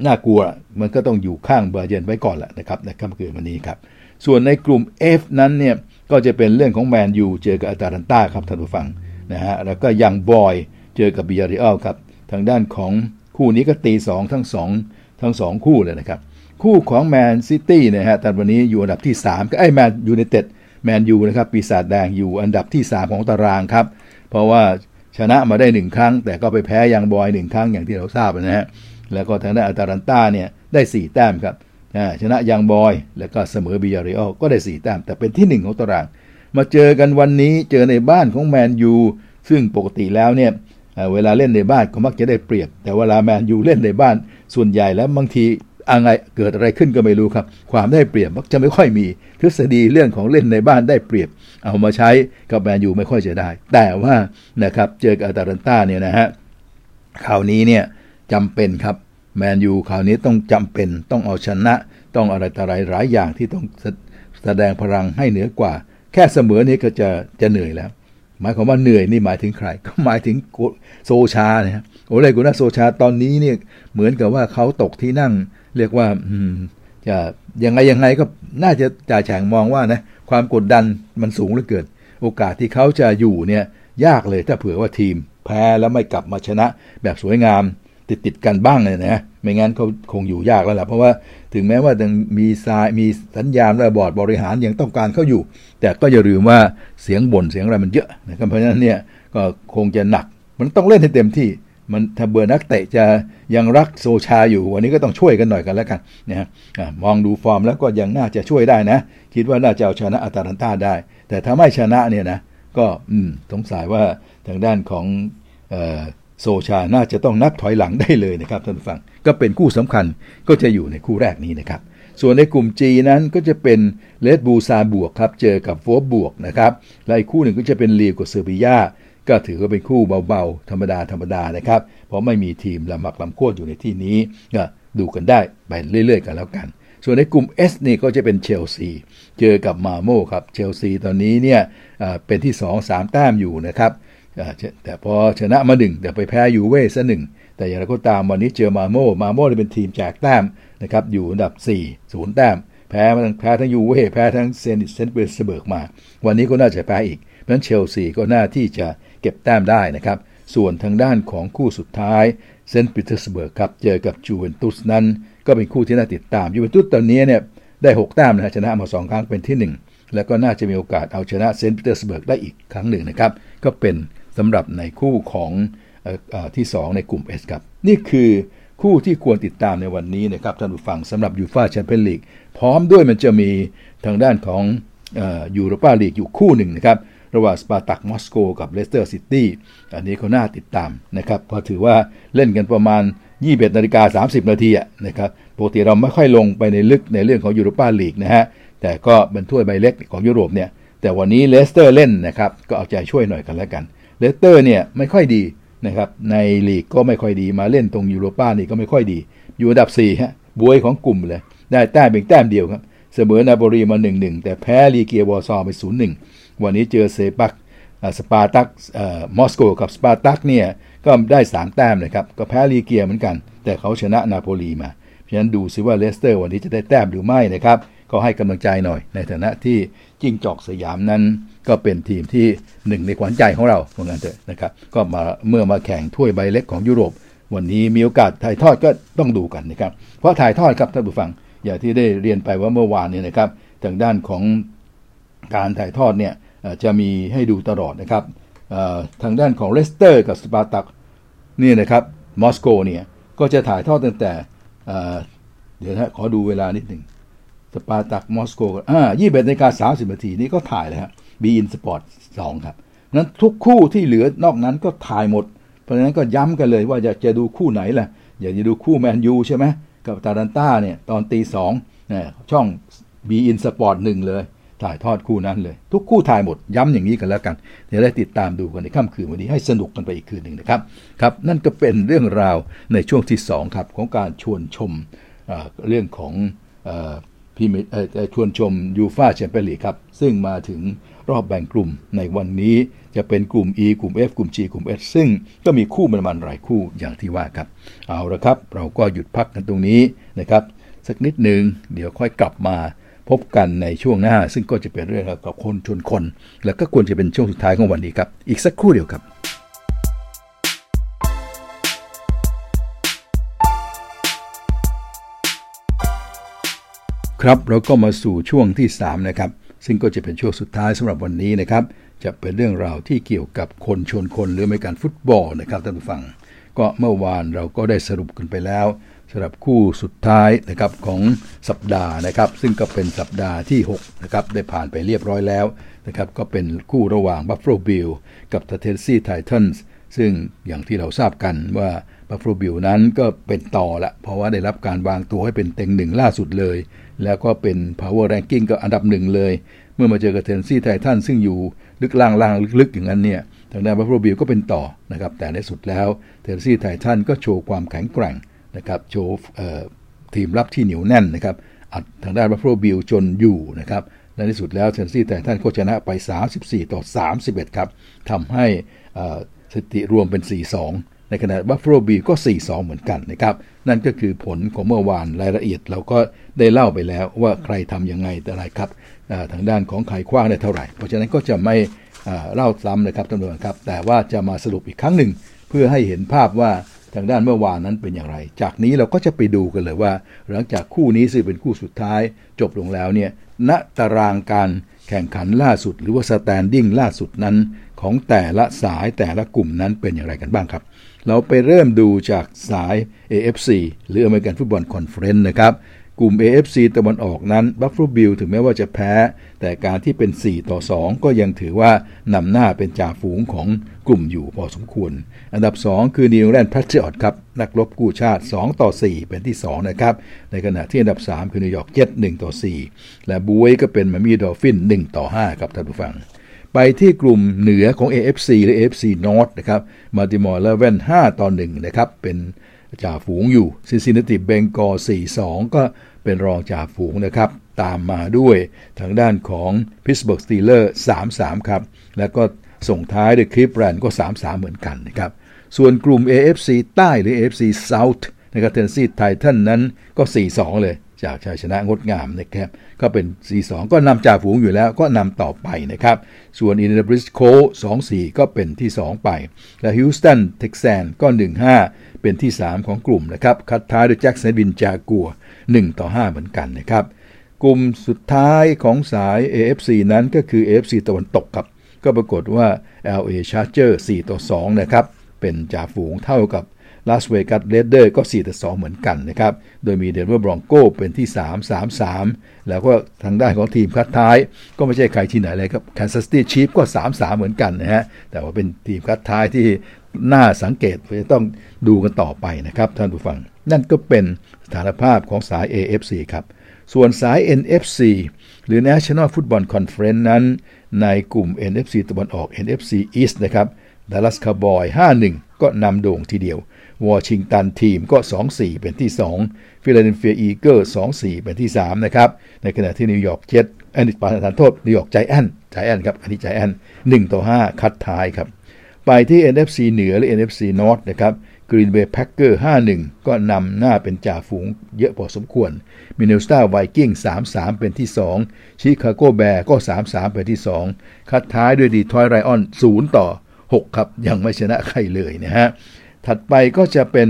น่ากลัวมันก็ต้องอยู่ข้างบาเยิร์นไว้ก่อนแหละนะครับในค่ำคืนวันนี้ครับส่วนในกลุ่ม F นั้นเนี่ย ก็จะเป็นเรื่องของแมนยูเจอกับอตาลันตาครับท่านผู้ฟังนะฮะแล้วก็ยังบอยส์เจอกับบิยาร์เรอัลครับทางด้านของคู่นี้ก็ตี2ทั้ง2ทั้ง 2 คู่เลยนะครับ คู่ของแมนซิตี้นะฮะแต่วันนี้อยู่อันดับที่ 3 ก็ไอ้แมนยูไนเต็ดแมนยูนะครับปีศาจแดงอยู่อันดับที่ 3 ของตารางครับ เพราะว่าชนะมาได้ 1 ครั้ง แต่ก็ไปแพ้ยังบอย 1 ครั้งอย่างที่เราทราบนะฮะแล้วก็ทางด้านอาตาลันตาเนี่ยได้ 4 แต้มครับ ชนะยังบอย แล้วก็เสมอบิยาริอัลก็ได้ 4 แต้ม แต่เป็นที่ 1 ของตาราง มาเจอกันวันนี้เจอในบ้านของแมนยูซึ่งปกติแล้วเนี่ยเวลาเล่นในบ้านก็มักจะได้เปรียบ แต่เวลาแมนยูเล่นในบ้านส่วนใหญ่แล้วบางทีอะไรเกิดอะไรขึ้นก็ไม่รู้ครับ ความได้เปรียบมักจะไม่ค่อยมี ทฤษฎีเรื่องของเล่นในบ้านได้เปรียบ เอามาใช้กับแมนยูไม่ค่อยจะได้ แต่ว่านะครับเจอกับอาตาลันต้าเนี่ยนะฮะคราวนี้เนี่ยจำเป็นครับ แมนยูคราวนี้ต้องจำเป็นต้องเอาชนะ ต้องอะไรต่ออะไรหลายอย่างที่ต้องแสดงพลังให้เหนือกว่า แค่เสมอนี้ก็จะจะเหนื่อยแล้ว หมายความว่าเหนื่อยนี่หมายถึงใคร ก็หมายถึงโซชาเนี่ยโอเลกุนาโซชาตอนนี้เนี่ยเหมือนกับว่าเขาตกที่นั่ง เรียกว่าอืมจะยังไงยังไงก็น่าจะจ่าแฉงมองว่านะความกดดันมันสูงเหลือเกิน โอกาสที่เขาจะอยู่เนี่ยยากเลยถ้าเผื่อว่าทีม แพ้แล้วไม่กลับมาชนะแบบสวยงาม ติดติดกันบ้างเลยนะไม่งั้นเขาคงอยู่ยากแล้วล่ะเพราะว่าถึงแม้ว่ายังมีสายมีสัญญาณระบอร์ดบริหารยังต้องการเข้าอยู่ แต่ก็อย่าลืมว่าเสียงบ่นเสียงอะไรมันเยอะนะครับเพราะฉะนั้นเนี่ยก็คงจะหนัก มันต้องเล่นให้เต็มที่ มันถ้าเบอร์นักเตะจะยังรักโซชาอยู่ วันนี้ก็ต้องช่วยกันหน่อยกันแล้วกันนะฮะมองดูฟอร์มแล้วก็ยังน่าจะช่วยได้นะ คิดว่าน่าจะเอาชนะอัตาลันตาได้ แต่ถ้าไม่ชนะเนี่ยนะก็สงสัยว่าทางด้านของ โซชาน่าจะต้องนับถอยหลังได้เลยนะครับท่านผู้ฟัง ก็เป็นคู่สำคัญก็จะอยู่ในคู่แรกนี้นะครับ ส่วนในกลุ่ม G นั้นก็จะเป็นเลดบูซาบวกครับ เจอกับโฟบวกนะครับ และอีกคู่หนึ่งก็จะเป็นลีกับเซอร์เบียก็ถือว่าเป็นคู่เบาๆ ธรรมดาธรรมดานะครับ เพราะไม่มีทีมลำหมักลำโคตรอยู่ในที่นี้ก็ดูกันได้ไปเรื่อยๆ กันแล้วกัน ส่วนในกลุ่ม S นี่ก็จะเป็นเชลซี เจอกับมาโมครับ เชลซีตอนนี้เนี่ยเป็นที่ 2 3 แต้มอยู่นะครับ แต่พอชนะมาหนึ่งแต่ไปแพ้ยูเว่ซะหนึ่งแต่อย่างไรก็ตามวันนี้เจอมัลโม่มัลโม่เป็นทีมแจกแต้มนะครับอยู่อันดับ 4 0 แต้ม แพ้ทั้งแพ้ทั้งยูเว่แพ้ทั้งเซนต์เซนต์ปีเตอร์สเบิร์กมา วันนี้ก็น่าจะแพ้อีกเพราะฉะนั้นเชลซีก็น่าที่จะเก็บแต้มได้นะครับ ส่วนทางด้านของคู่สุดท้ายเซนต์ปีเตอร์สเบิร์กครับเจอกับจูเวนตุสนั้น ก็เป็นคู่ที่น่าติดตามจูเวนตุสตอนนี้เนี่ยได้ 6 แต้มนะชนะมา 2 ครั้งเป็นที่ 1 แล้วก็น่าจะมีโอกาสเอาชนะเซนต์ปีเตอร์สเบิร์กได้อีกครั้งหนึ่งนะครับก็เป็น สำหรับในคู่ของเออที่ 2 ในกลุ่ม S ครับ นี่คือคู่ที่ควรติดตามในวันนี้นะครับท่านผู้ฟังสำหรับยูฟ่าแชมเปี้ยนลีกพร้อมด้วยมันจะมีทางด้านของยูโรปาลีกอยู่คู่หนึ่งนะครับระหว่างสปาร์ตักมอสโกกับเลสเตอร์ซิตี้อันนี้เขาน่าติดตามนะครับเพราะถือว่าเล่นกันประมาณ 21นาฬิกา30 นาทีนะครับปกติเราไม่ค่อยลงไปในลึกในเรื่องของยูโรปาลีกนะฮะแต่ก็เป็นถ้วยใบเล็กของยุโรปเนี่ยแต่วันนี้เลสเตอร์เล่นนะครับก็เอาใจช่วยหน่อยกันแล้วกัน เลสเตอร์เนี่ยไม่ค่อยดีนะครับในลีกก็ไม่ค่อยดีมาเล่นตรงยูโรปานี่ก็ไม่ค่อยดี อยู่อันดับ4ฮะบ๊วยของกลุ่มเลย ได้แต้มเพียงแต้มเดียวครับ เสมอนาโปลีมา 1-1 แต่แพ้ลีเกียวอร์ซอว์ไป 0-1 วันนี้เจอเซปักสปาร์ตักมอสโกกับสปาร์ตักเนี่ยก็ได้ 3 แต้มนะครับ ก็แพ้ลีเกียเหมือนกัน แต่เขาชนะนาโปลีมา เพราะฉะนั้นดูซิว่าเลสเตอร์วันนี้จะได้แต้มหรือไม่นะครับ ก็ให้กำลังใจหน่อยในฐานะที่ จิ้งจอกสยามนั้น ก็เป็นทีมที่หนึ่งในขวัญใจของเราเหมือนกันเถอะนะครับ ก็มาเมื่อมาแข่งถ้วยใบเล็กของยุโรป วันนี้มีโอกาสถ่ายทอดก็ต้องดูกันนะครับ เพราะถ่ายทอดครับท่านผู้ฟัง อย่างที่ได้เรียนไปว่าเมื่อวานเนี่ยนะครับ ทางด้านของการถ่ายทอดเนี่ยจะมีให้ดูตลอดนะครับทางด้านของเลสเตอร์กับสปาร์ตักนี่นะครับมอสโกเนี่ยก็จะถ่ายทอดตั้งแต่เดี๋ยวนะขอดูเวลานิดหนึ่ง สปาร์ตักมอสโกอ่ายี่สิบเอ็ดนาฬิกาสามสิบนาทีนี้ก็ถ่ายเลยครับบีอินสปอร์ตสองครับนั้นทุกคู่ที่เหลือนอกนั้นก็ถ่ายหมด เพราะฉะนั้นก็ย้ำกันเลยว่าอยากจะดูคู่ไหนล่ะ อยากจะดูคู่แมนยูใช่ไหมกับอตาลันต้าเนี่ยตอนตีสองช่องบีอินสปอร์ตหนึ่งเลย ถ่ายทอดคู่นั้นเลย ทุกคู่ถ่ายหมดย้ำอย่างนี้กันแล้วกัน เดี๋ยวได้ติดตามดูกันในค่ำคืนวันนี้ให้สนุกกันไปอีกคืนหนึ่งนะครับครับนั่นก็เป็นเรื่องราวในช่วงที่2ครับของการชวนชมเรื่องของ พี่ชวนชมยูฟาแชมเปี้ยนลีกครับ ซึ่งมาถึงรอบแบ่งกลุ่มในวันนี้จะเป็นกลุ่ม E กลุ่ม F กลุ่ม G กลุ่ม H ซึ่งก็มีคู่มันมันหลายคู่อย่างที่ว่าครับ เอาละครับ เราก็หยุดพักกันตรงนี้นะครับ สักนิดหนึ่งเดี๋ยวค่อยกลับมาพบกันในช่วงหน้า ซึ่งก็จะเป็นเรื่องกับคนชนคน แล้วก็ควรจะเป็นช่วงสุดท้ายของวันนี้ครับ อีกสักครู่เดียวครับ ครับเราก็มาสู่ช่วงที่ 3 นะครับ ซึ่งก็จะเป็นช่วงสุดท้ายสำหรับวันนี้นะครับ จะเป็นเรื่องราวที่เกี่ยวกับคนชนคนหรือไม่การฟุตบอลนะครับท่านผู้ฟัง ก็เมื่อวานเราก็ได้สรุปกันไปแล้วสำหรับคู่สุดท้ายนะครับของสัปดาห์นะครับ ซึ่งก็เป็นสัปดาห์ที่6นะครับได้ผ่านไปเรียบร้อยแล้วนะครับก็เป็นคู่ระหว่าง Buffalo Bill กับ Tennessee Titans ซึ่งอย่างที่เราทราบกันว่า Buffalo Bill นั้นก็เป็นต่อละเพราะว่าได้รับการวางตัวให้เป็นเต็งหนึ่งล่าสุดเลยแล้วก็เป็น Power Ranking ก็อันดับหนึ่งเลย เมื่อมาเจอกับ Tennessee Titans ซึ่งอยู่ลึกล่างล่างลึกๆอย่างนั้นเนี่ยทางด้าน Buffalo Bill ก็เป็นต่อนะครับ แต่ในสุดแล้ว Tennessee Titans ก็โชว์ความแข็งแกร่งนะครับ โชว์ทีมรับที่เหนียวแน่นนะครับ อัดทางด้าน Buffalo Bills จนอยู่นะครับในที่สุดแล้ว Tennessee Titans ก็ชนะไป 34 ต่อ 31 ครับทำให้สถิติรวมเป็น 4-2 ในขณะ Buffalo Bills ก็ 4-2 เหมือนกันนะครับ นั่นก็คือผลของเมื่อวานรายละเอียดเราก็ได้เล่าไปแล้วว่าใครทำยังไงแต่ไรครับทางด้านของใครขว้างได้เท่าไหร่ เพราะฉะนั้นก็จะไม่เล่าซ้ำนะครับท่านผู้ชมครับ แต่ว่าจะมาสรุปอีกครั้งหนึ่ง เพื่อให้เห็นภาพว่าทางด้านเมื่อวานนั้นเป็นอย่างไร จากนี้เราก็จะไปดูกันเลยว่า หลังจากคู่นี้ซึ่งเป็นคู่สุดท้าย จบลงแล้วเนี่ยณตารางการแข่งขันล่าสุด หรือว่า standing ล่าสุดนั้น ของแต่ละสายแต่ละกลุ่มนั้นเป็นอย่างไรกันบ้างครับ เราไปเริ่มดูจากสาย AFC หรือ American Football Conference นะครับกลุ่ม AFC ตะวันออกนั้น Buffalo Bills ถึงแม้ว่าจะแพ้ แต่การที่เป็น 4 ต่อ 2 ก็ยังถือว่านำหน้าเป็นจ่าฝูงของกลุ่มอยู่พอสมควร อันดับ 2 คือ New England Patriots ครับ นักรบกู้ชาติ 2 ต่อ 4 เป็นที่ 2 นะครับ ในขณะที่อันดับ 3 คือ New York Jets 1ต่อ 4 และบุ้ยก็เป็นมามีดอลฟิน 1 ต่อ 5 ครับท่านผู้ฟัง ไปที่กลุ่มเหนือของ AFC หรือ AFC North นะครับ Baltimore Ravens 5ต่อ1นะครับ เป็นจ่าฝูงอยู่ Cincinnati Bengals 4-2 ก็เป็นรองจ่าฝูงนะครับ ตามมาด้วยทางด้านของ Pittsburgh Steelers 3-3 ครับ แล้วก็ส่งท้ายด้วย Cleveland ก็ 3-3 เหมือนกันนะครับ ส่วนกลุ่ม AFC ใต้หรือ AFC South นะครับ Tennessee Titans นั้นก็ 4-2 เลย จากชัยชนะงดงามนะครับก็เป็น 4-2 ก็นำจ่าฝูงอยู่แล้วก็นำต่อไปนะครับ ส่วน Indianapolis Colts 2-4 ก็เป็นที่ 2 ไป และ Houston Texans ก็ 1-5 เป็นที่ 3 ของกลุ่มนะครับ คัดท้ายด้วย Jacksonville Jaguars 1ต่อ5เหมือนกันนะครับกลุ่มสุดท้ายของสาย AFC นั้นก็คือ AFC ตะวันตกครับ ก็ปรากฏว่า LA Chargers 4 ต่อ 2 นะครับ เป็นจ่าฝูงเท่ากับ Las Vegas Raiders ก็4ต่อ2เหมือนกันนะครับ โดยมี Denver Broncos เป็นที่ 3 3 3 แล้วก็ทางด้านของทีมคัดท้าย ก็ไม่ใช่ใครที่ไหนเลยครับ Kansas City Chiefs ก็ 3 3 เหมือนกันนะฮะ แต่ว่าเป็นทีมคัดท้ายที่น่าสังเกตจะต้องดูกันต่อไปนะครับท่านผู้ฟัง นั่นก็เป็นสถานภาพของสาย AFC ครับ ส่วนสาย NFC หรือ National Football Conference นั้น ในกลุ่ม NFC ตะวันออก NFC East นะครับ Dallas Cowboys 5-1 ก็นำโด่งทีเดียว Washington Team ก็ 2-4 เป็นที่ 2 Philadelphia Eagles 2-4 เป็นที่ 3 นะครับ ในขณะที่ New York Jetsอันนี้ประทานโทษ New York Giants Giants ครับ อันนี้ไจแอน1ต่อ 5 คัดท้ายครับ ไปที่ NFC เหนือหรือ NFC North นะครับ Green Bay Packers 5-1 ก็นำหน้าเป็นจ่าฝูงเยอะพอสมควร Minnesota Vikings 3-3 เป็นที่ 2 Chicago Bears ก็ 3-3 เป็นที่ 2 คัดท้ายด้วย Detroit Lions 0ต่อ 6 ครับ ยังไม่ชนะใครเลยนะฮะ ถัดไปก็จะเป็น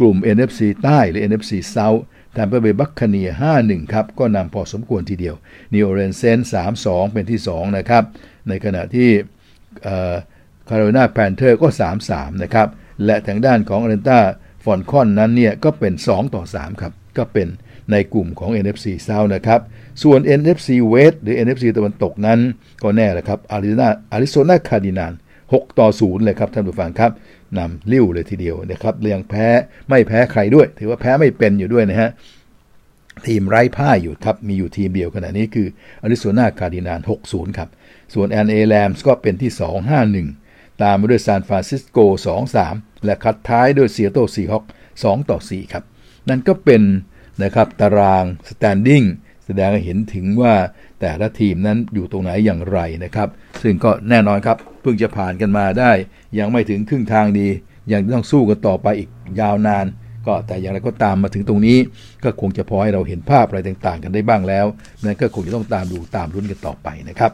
กลุ่ม NFC ใต้หรือ NFC South Tampa Bay Buccaneers 5-1 ครับ ก็นำพอสมควรทีเดียว New Orleans Saints 3-2 เป็นที่ 2 นะครับ ในขณะที่ Carolina Panthers ก็ 3-3 นะครับ และทางด้านของ Atlanta Falcons นั้นเนี่ย ก็เป็น 2 ต่อ 3 ครับ ก็เป็นในกลุ่มของ NFC South นะครับ ส่วน NFC West หรือ NFC ตะวันตกนั้น ก็แน่แหละครับ Arizona Arizona Cardinals 6ต่อ0เลยครับท่านผู้ฟังครับ นำลิ้วเลยทีเดียวนะครับเรียงแพ้ไม่แพ้ใครด้วย ถือว่าแพ้ไม่เป็นอยู่ด้วยนะฮะทีมไร้พ่ายอยู่ครับ มีอยู่ทีมเดียวขณะนี้คือ Arizona Cardinals 6-0 ครับ ส่วน LA Rams ก็เป็นที่ 2-5-1 ตามมาด้วย San Francisco 2-3 และคัดท้ายด้วย Seattle Seahawks 2ต่อ 4 ครับ นั่นก็เป็นนะครับตาราง standing แสดงให้เห็นถึงว่าแต่ละทีมนั้นอยู่ตรงไหนอย่างไรนะครับ ซึ่งก็แน่นอนครับเพิ่งจะผ่านกันมาได้ ยังไม่ถึงครึ่งทางดี ยังต้องสู้กันต่อไปอีกยาวนาน ก็แต่อย่างไรก็ตามมาถึงตรงนี้ ก็คงจะพอให้เราเห็นภาพอะไรต่างๆ กันได้บ้างแล้วนั่นก็คงจะต้องตามดูตามรุ่นกันต่อไปนะครับ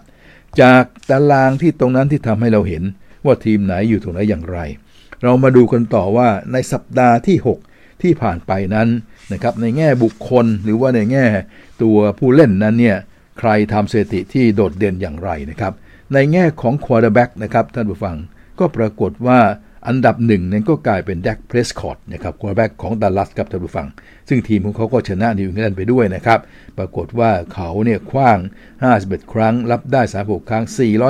จากตารางที่ตรงนั้นที่ทำให้เราเห็นว่าทีมไหนอยู่ตรงไหนอย่างไร เรามาดูกันต่อว่าในสัปดาห์ที่ 6 ที่ผ่านไปนั้น นะครับในแง่บุคคลหรือว่าในแง่ตัวผู้เล่นนั้นเนี่ยใครทำสถิติที่โดดเด่นอย่างไรนะครับ ในแง่ของ quarterback นะครับท่านผู้ฟังก็ปรากฏว่าอันดับหนึ่งนั้นก็กลายเป็น Dak Prescott นะครับ quarterback ของดัลลัสครับท่านผู้ฟัง ซึ่งทีมของเขาก็ชนะนิวอิงแลนด์ไปด้วยนะครับ ปรากฏว่าเขาเนี่ยขว้าง 51 ครั้ง รับได้ 36 ครั้ง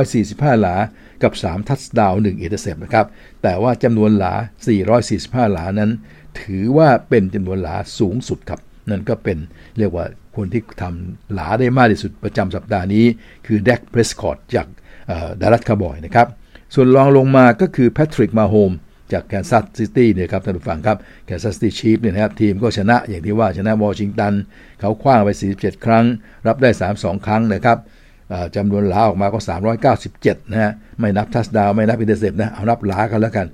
445 หลา กับ 3 touchdown 1 intercept นะครับ แต่ว่าจำนวนหลา 445 หลานั้น ถือว่าเป็นจำนวนหลาสูงสุดครับ นั่นก็เป็นเรียกว่าคนที่ทำหลาได้มากที่สุดประจำสัปดาห์นี้ คือ Dak Prescott จาก Dallas Cowboys นะครับ ส่วนรองลงมาก็คือ Patrick Mahomes จาก Kansas City เนี่ยครับท่านผู้ฟังครับ Kansas City Chiefs เนี่ยนะครับทีมก็ชนะอย่างที่ว่าชนะวอชิงตัน เขาขว้างไป 47 ครั้ง รับได้ 32 ครั้งนะครับ จำนวนหลาออกมาก็ 397 นะฮะ ไม่นับ touchdown ไม่นับ intercept นะ เอานับหลากันแล้วกัน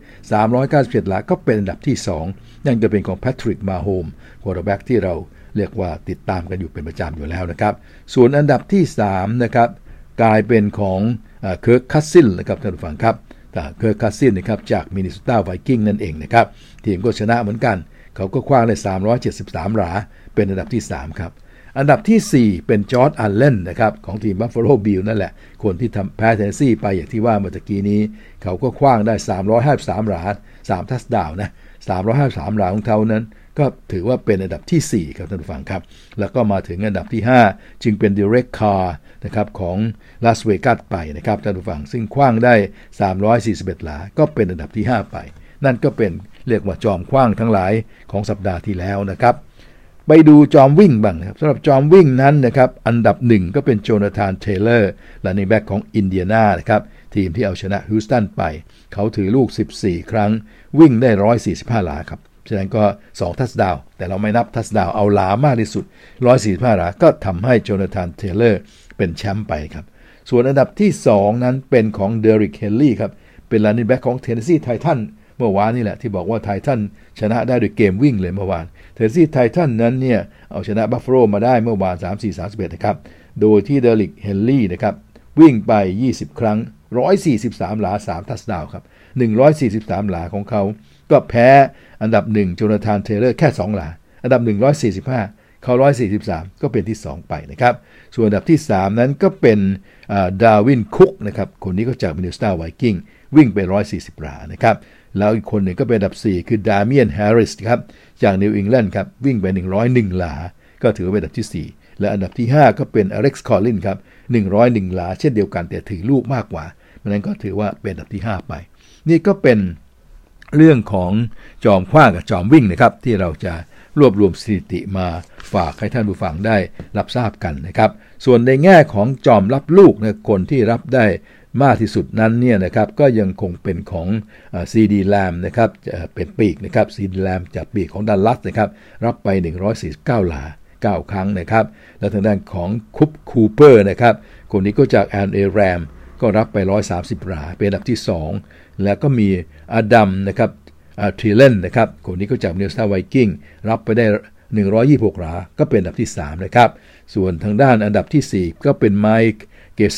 397หลาก็เป็นอันดับที่ 2 ยังจะเป็นของ Patrick Mahomes quarterback ที่เราเรียกว่าติดตามกันอยู่เป็นประจำอยู่แล้วนะครับ ส่วนอันดับที่ 3 นะครับ กลายเป็นของ Kirk Cousins นะครับท่านผู้ฟังครับ Kirk Cousins นะครับจาก Minnesota Vikings นั่นเองนะครับทีมก็ชนะเหมือนกัน เขาก็ขว้างได้373หลาเป็นอันดับที่ 3 ครับ อันดับที่ 4 เป็น Josh Allen นะครับของทีม Buffalo Bills นั่นแหละ คนที่ทำแพ้เทนเนสซีไปอย่างที่ว่าเมื่อกี้นี้ เขาก็คว้างได้ 353หลา3 touchdown นะ353หลาของเขานั้น ก็ถือว่าเป็นอันดับที่ 4 ครับท่านผู้ฟังครับ แล้วก็มาถึงอันดับที่ 5 จึงเป็น Derek Carr นะครับของลาสเวกัสไปนะครับท่านผู้ฟังซึ่งคว้างได้ 341หลา ก็เป็นอันดับที่ 5 ไป นั่นก็เป็นเรียกว่าจอมคว้างทั้งหลายของสัปดาห์ที่แล้วนะครับ ไปดูจอมวิ่งบ้างนะครับสำหรับจอมวิ่งนั้นนะครับอันดับหนึ่งก็เป็นโจนาธานเทเลอร์running back ของอินเดียนานะครับทีมที่เอาชนะฮิวสตันไป เขาถือลูก 14 ครั้ง วิ่งได้ 145 หลาครับฉะนั้นก็ 2 touchdown แต่เราไม่นับ touchdown เอาหลามากที่สุด 145 หลา ก็ทำให้โจนาธานเทเลอร์เป็นแชมป์ไปครับ ส่วนอันดับที่ 2 นั้นเป็นของเดริกเฮนรี่ครับเป็น running back ของเทนเนสซีไททันเมื่อวานนี่แหละที่บอกว่าไททันชนะได้ด้วยเกมวิ่งเลยเมื่อวาน เทนเนสซีไททันนั้นเนี่ยเอาชนะบัฟฟาโลมาได้เมื่อวาน 34-31 นะครับ โดยที่เดริกเฮนรี่นะครับวิ่งไป 20 ครั้ง 143 หลา 3 touchdown ครับ 143 หลาของเขา ก็แพ้อันดับ 1 โจนาธานเทเลอร์แค่ 2 หลา อันดับ 145 เขา 143 ก็เป็นที่ 2 ไปนะครับ ส่วนอันดับที่ 3 นั้นก็เป็นดาลวินคุกนะครับ คนนี้ก็จากมินนิโซตาไวกิ้งวิ่งไป 140 หลานะครับ แล้วอีกคนหนึ่งก็เป็นอันดับ 4 คือดาเมียนแฮร์ริสครับจากนิวอิงแลนด์ครับวิ่งไป 101 หลา ก็ถือเป็นอันดับที่ 4 และอันดับที่ 5 ก็เป็นอเล็กซ์คอลลินครับ101 หลา เช่นเดียวกันแต่ถือลูกมากกว่าเพราะนั้นก็ถือว่าเป็นอันดับที่ 5 ไป นี่ก็เป็นเรื่องของจอมคว้างกับจอมวิ่งนะครับที่เราจะรวบรวมสถิติมาฝากให้ท่านผู้ฟังได้รับทราบกันนะครับ ส่วนในแง่ของจอมรับลูกนะคนที่รับได้ มากที่สุดนั้นเนี่ยนะครับก็ยังคงเป็นของซีดีแลมบ์นะครับเป็นปีกนะครับซีดีแลมบ์จากปีกของดัลลัสนะครับรับไป 149 หลา 9 ครั้งนะครับแล้วทางด้านของคูเปอร์คัปป์นะครับคนนี้ก็จากแอลเอแรมส์ก็รับไป 130 หลา เป็นอันดับที่ 2 แล้วก็มีอดัมนะครับธีเลนนะครับคนนี้ก็จากมินนิโซตาไวกิ้งรับไปได้ 126 หลา ก็เป็นอันดับที่ 3 นะครับ ส่วนทางด้านอันดับที่ 4 ก็เป็นไมค์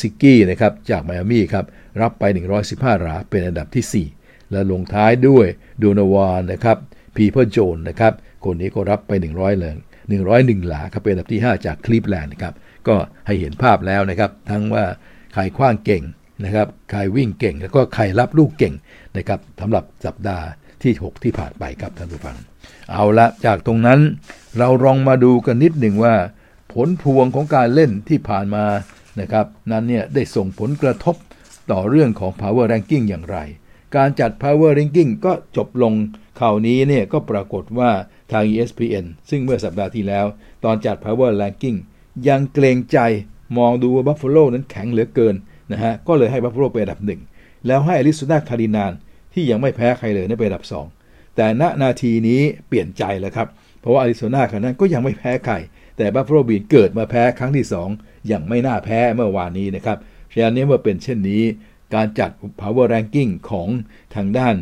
ซิกี้นะครับจากไมอามี่ครับรับไป 115หลาเป็นอันดับที่ 4 และลงท้ายด้วยโดนาวานนะครับพีเพอร์โจนนะครับคนนี้ก็รับไป 100เลย101 หลาครับเป็นอันดับที่ 5 จากคลีฟแลนด์นะครับก็ให้เห็นภาพแล้วนะครับ ทั้งว่าใครคว้างเก่งนะครับใครวิ่งเก่ง แล้วก็ใครรับลูกเก่งนะครับสำหรับสัปดาห์ที่ 6 ที่ผ่านไปครับท่านผู้ฟัง เอาละจากตรงนั้นเราลองมาดูกันนิดหนึ่งว่า ผลพวงของการเล่นที่ผ่านมา นะครับนั้นเนี่ยได้ส่งผลกระทบต่อเรื่องของ power ranking อย่างไร การจัด power ranking ก็จบลงคราวนี้เนี่ยก็ปรากฏว่าทาง ESPN ซึ่งเมื่อสัปดาห์ที่แล้ว ตอนจัด power ranking ยังเกรงใจมองดูว่าบัฟฟาโลนั้นแข็งเหลือเกินนะฮะก็เลยให้บัฟฟาโลเป็นอันดับหนึ่งแล้วให้อริโซนาคาร์ดินัลที่ยังไม่แพ้ใครเลยนี่เป็นอันดับ 2 แต่ณนาทีนี้เปลี่ยนใจแล้วครับ เพราะว่าอาริโซนาครั้นั้นก็ยังไม่แพ้ใคร แต่บัฟฟาโลบิลเกิดมาแพ้ครั้งที่ 2 อย่างไม่น่าแพ้เมื่อวานนี้นะครับฉะนั้นเมื่อเป็นเช่นนี้ การจัด power ranking ของทางด้าน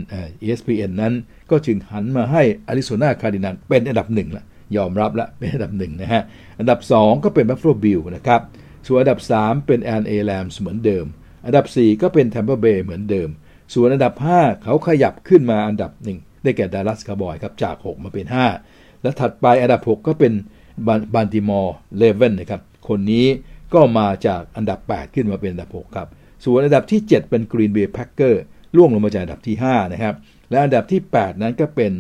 ESPN นั้น ก็จึงหันมาให้อาริโซนาคาร์ดินัลเป็นอันดับหนึ่งละยอมรับละเป็นอันดับหนึ่งนะฮะอันดับ 2 ก็เป็นบัฟฟาโลบิลนะครับส่วนอันดับ 3 เป็นแอลเอแรมส์เหมือนเดิม อันดับ 4 ก็เป็นแทมเปอร์เบย์เหมือนเดิม ส่วนอันดับ 5 เขาขยับขึ้นมาอันดับหนึ่งได้แก่ดัลลัสคาวบอยครับจาก 6 มาเป็น 5 แล้วถัดไปอันดับ 6 ก็เป็นบัลติมอร์เรเวนนะครับคนนี้ ก็มาจากอันดับ 8 ขึ้นมาเป็นอันดับ 6 ครับ ส่วนอันดับที่ 7 เป็นกรีนเบย์แพ็คเกอร์ร่วงลงมาจากอันดับที่ 5 นะครับ และอันดับที่ 8 นั้นก็เป็น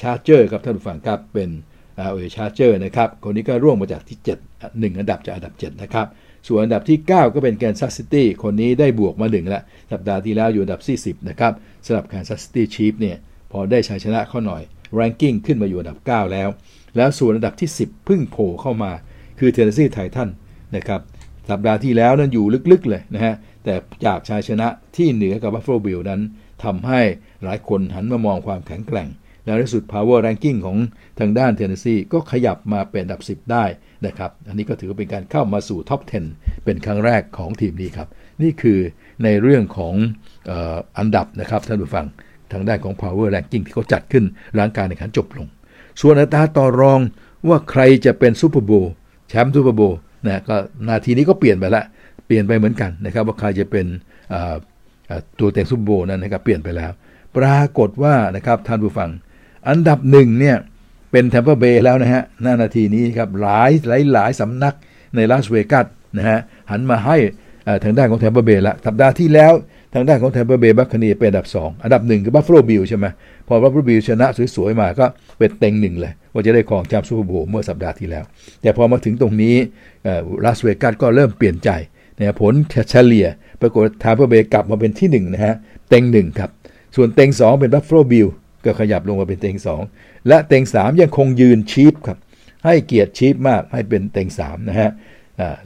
ชาร์เจอร์ครับท่านผู้ฟังครับ เป็นแอลเอชาร์เจอร์นะครับ คนนี้ก็ร่วงมาจากที่ 7 1 อันดับจากอันดับ 7 นะครับ ส่วนอันดับที่ 9 ก็เป็นแคนซัสซิตี้ คนนี้ได้บวกมาหนึ่งแล้วสัปดาห์ที่แล้วอยู่อันดับที่10นะครับสำหรับแคนซัสซิตี้ชีฟเนี่ย พอได้ชัยชนะเข้าหน่อย ranking ขึ้นมาอยู่อันดับ 9 แล้ว แล้วส่วนอันดับที่ 10 พึ่งโผล่เข้ามา คือเทนเนสซีไททัน นะครับสัปดาห์ที่แล้วนั้นอยู่ลึกๆเลยนะฮะแต่จากชัยชนะที่เหนือกับบัฟฟาโลบิลนั้นทำให้หลายคนหันมามองความแข็งแกร่ง แล้วในสุด power ranking ของทางด้านเทนเนสซีก็ขยับมาเป็นอันดับ 10 ได้นะครับ อันนี้ก็ถือเป็นการเข้ามาสู่ท็อป 10 เป็นครั้งแรกของทีมนี้ครับ นี่คือในเรื่องของออันดับนะครับท่านผู้ฟังทางด้านของ power ranking ที่เขาจัดขึ้นหลังการแข่งขันจบลง ส่วนอัตราต่อรองว่าใครจะเป็นซูเปอร์โบว์แชมป์ซูเปอร์โบว์ นะก็นาทีนี้ก็เปลี่ยนไปละเปลี่ยนไปเหมือนกันนะครับว่าใครจะเป็นตัวเต็งซุปโบนั้นนะครับเปลี่ยนไปแล้ว ปรากฏว่านะครับท่านผู้ฟัง อันดับหนึ่งเนี่ยเป็นแทมเปอร์เบย์แล้วนะฮะหน้านาทีนี้ครับหลายหลายหลายสำนักในลาสเวกัสนะฮะหันมาให้ทางด้านของแทมเปอร์เบย์ละสัปดาห์ที่แล้ว ทางด้านของแทมปาเบย์บัคคาเนียเป็นอันดับ 2 อันดับหนึ่งคือบัฟฟาโลบิลใช่ไหมพอบัฟฟาโลบิลชนะสวยๆมาก็เป็นเต็งหนึ่งเลย ว่าจะได้ครองแชมป์ซูเปอร์โบว์เมื่อสัปดาห์ที่แล้ว แต่พอมาถึงตรงนี้ลาสเวกัสก็เริ่มเปลี่ยนใจนะผลเฉลี่ยปรากฏแทมเปอร์เบย์กลับมาเป็นที่1นะฮะเต็งหนึ่งครับส่วนเต็ง 2 เป็นบัฟฟาโลบิลก็ขยับลงมาเป็นเต็ง 2 และเต็ง 3 ยังคงยืนชีฟครับให้เกียรติชีฟมากให้เป็นเต็ง3นะฮะ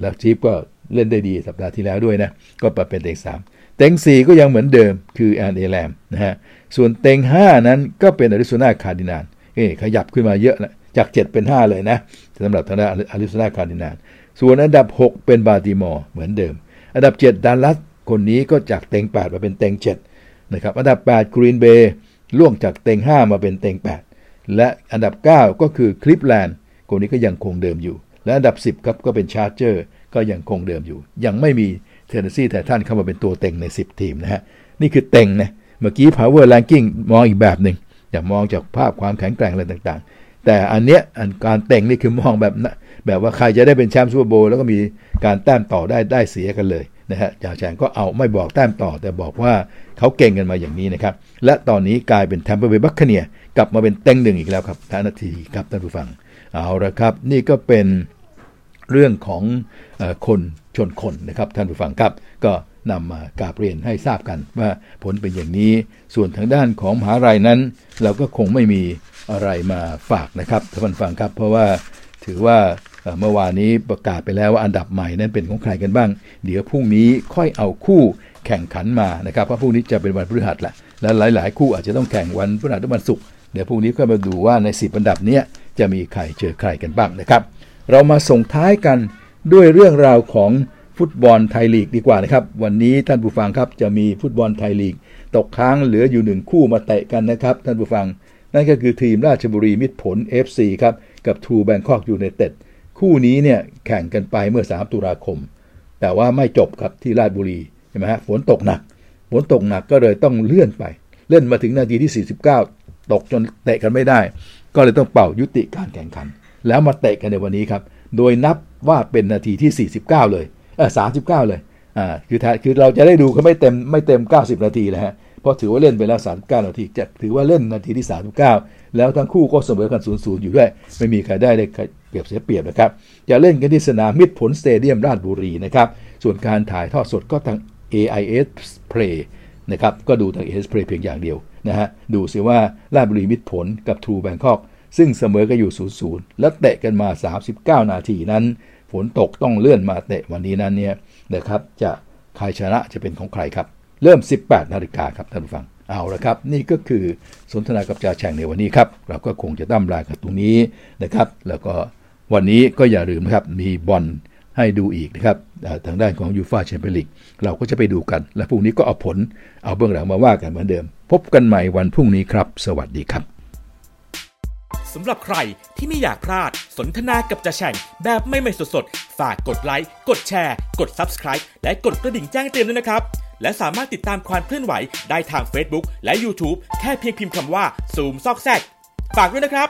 แล้วชีฟก็เล่นได้ดีสัปดาห์ที่แล้วด้วยนะก็มาเป็นเต็ง3 เต็ง 4 ก็ยังเหมือนเดิมคือแอลเอแรมนะฮะส่วนเต็ง 5 นั้นก็เป็นอาริโซนาคาร์ดินัลเอ้ขยับขึ้นมาเยอะนะจาก 7 เป็น 5 เลยนะสำหรับทางด้านอาริโซนาคาร์ดินัลส่วนอันดับ 6 เป็นบัลติมอร์เหมือนเดิม อันดับ 7ดัลลัสคนนี้ก็จากเต็ง 8 มาเป็นเต็ง7นะครับอันดับ8กรีนเบย์ร่วงจากเต็ง 5 มาเป็นเต็ง 8 และอันดับ 9 ก็คือคลีฟแลนด์คนนี้ก็ยังคงเดิมอยู่ และอันดับ 10ครับก็เป็นชาร์เจอร์ก็ยังคงเดิมอยู่ ยังไม่มี เทนเนสซีแต่ท่านเข้ามาเป็นตัวเต็งใน 10 ทีมนะฮะ นี่คือเต็งนะ เมื่อกี้ power ranking มองอีกแบบหนึ่งอย่ามองจากภาพความแข็งแกร่งอะไรต่างๆ แต่อันเนี้ยอันการเต็งนี่คือมองแบบแบบว่าใครจะได้เป็นแชมป์ซูเปอร์โบว์แล้วก็มีการแต้มต่อได้ได้เสียกันเลยนะฮะจ่าแจงก็เอาไม่บอกแต้มต่อ แต่บอกว่าเขาเก่งกันมาอย่างนี้นะครับ และตอนนี้กลายเป็นแทมเปอร์เบย์บัคเนียกลับมาเป็นเต็งหนึ่งอีกแล้วครับท่านนาทีครับท่านผู้ฟัง เอาละครับ นี่ก็เป็นเรื่องของอคน ชนคนนะครับท่านผู้ฟังครับ ก็นำมากราบเรียนให้ทราบกันว่าผลเป็นอย่างนี้ ส่วนทางด้านของมหาลัยนั้น เราก็คงไม่มีอะไรมาฝากนะครับท่านผู้ฟังครับ เพราะว่าถือว่าเมื่อวานนี้ประกาศไปแล้วว่าอันดับใหม่นั้นเป็นของใครกันบ้าง เดี๋ยวพรุ่งนี้ค่อยเอาคู่แข่งขันมานะครับเพราะพรุ่งนี้จะเป็นวันพฤหัสแหละและหลาย ๆ คู่อาจจะต้องแข่งวันพฤหัสหรือวันศุกร์เดี๋ยวพรุ่งนี้ค่อยมาดูว่าใน 10 อันดับนี้จะมีใครเจอใครกันบ้างนะครับ เรามาส่งท้ายกัน ด้วยเรื่องราวของฟุตบอลไทยลีกดีกว่านะครับ วันนี้ท่านผู้ฟังครับจะมีฟุตบอลไทยลีก ตกค้างเหลืออยู่หนึ่งคู่มาเตะกันนะครับท่านผู้ฟัง นั่นก็คือทีมราชบุรีมิตรผล FC ครับกับทูแบงคอกยูไนเต็ดคู่นี้เนี่ยแข่งกันไปเมื่อ 3 ตุลาคม แต่ว่าไม่จบครับที่ราชบุรีใช่ไหมฮะฝนตกหนักฝนตกหนักก็เลยต้องเลื่อนไป เลื่อนมาถึงนาทีที่ 49 ตกจนเตะกันไม่ได้ ก็เลยต้องเป่ายุติการแข่งขัน แล้วมาเตะกันในวันนี้ครับ โดยนับ ว่าเป็นนาทีที่ 49 เลยเออ39เลยอ่าคือคือเราจะได้ดูเขาไม่เต็มไม่เต็ม 90 นาทีนะฮะเพราะถือว่าเล่นไปแล้ว 39 นาทีจะถือว่าเล่นนาทีที่ 39 แล้วทั้งคู่ก็เสมอกัน0-0อยู่ด้วย ไม่มีใครได้ได้เปรียบเสียเปรียบนะครับจะเล่นกันที่สนามมิตรผลสเตเดียมราชบุรีนะครับส่วนการถ่ายทอดสดก็ทาง AIS Play นะครับก็ดูทาง AIS Play เพียงอย่างเดียวนะฮะดูสิว่าราชบุรีมิตรผลกับทูแบงคอกซึ่งเสมอกันอยู่ 0-0 และเตะกันมา 39 นาทีนั้น ฝนตกต้องเลื่อนมาเตะวันนี้นั้นเนี่ยนะครับจะใครชนะจะเป็นของใครครับ เริ่ม 18นาฬิกาครับท่านผู้ฟังเอาละครับ นี่ก็คือสนทนากับจ่าแฉ่งในวันนี้ครับ เราก็คงจะตั้มลากันตรงนี้นะครับ แล้วก็วันนี้ก็อย่าลืมนะครับ มีบอลให้ดูอีกนะครับทางด้านของยูฟาแชมเปี้ยนลีกเราก็จะไปดูกัน และพรุ่งนี้ก็เอาผลเอาเบื้องหลังมาว่ากันเหมือนเดิม พบกันใหม่วันพรุ่งนี้ครับ สวัสดีครับ สำหรับใครที่ไม่อยากพลาดสนทนากับจ่าแฉ่งแบบไม่ไม่สดๆ ฝากกดไลค์ กดแชร์ กด Subscribe และกดกระดิ่งแจ้งเตือนด้วยนะครับ และสามารถติดตามความเคลื่อนไหวได้ทาง Facebook และ YouTube แค่เพียงพิมพ์คำว่าซูมซอกแซกฝากด้วยนะครับ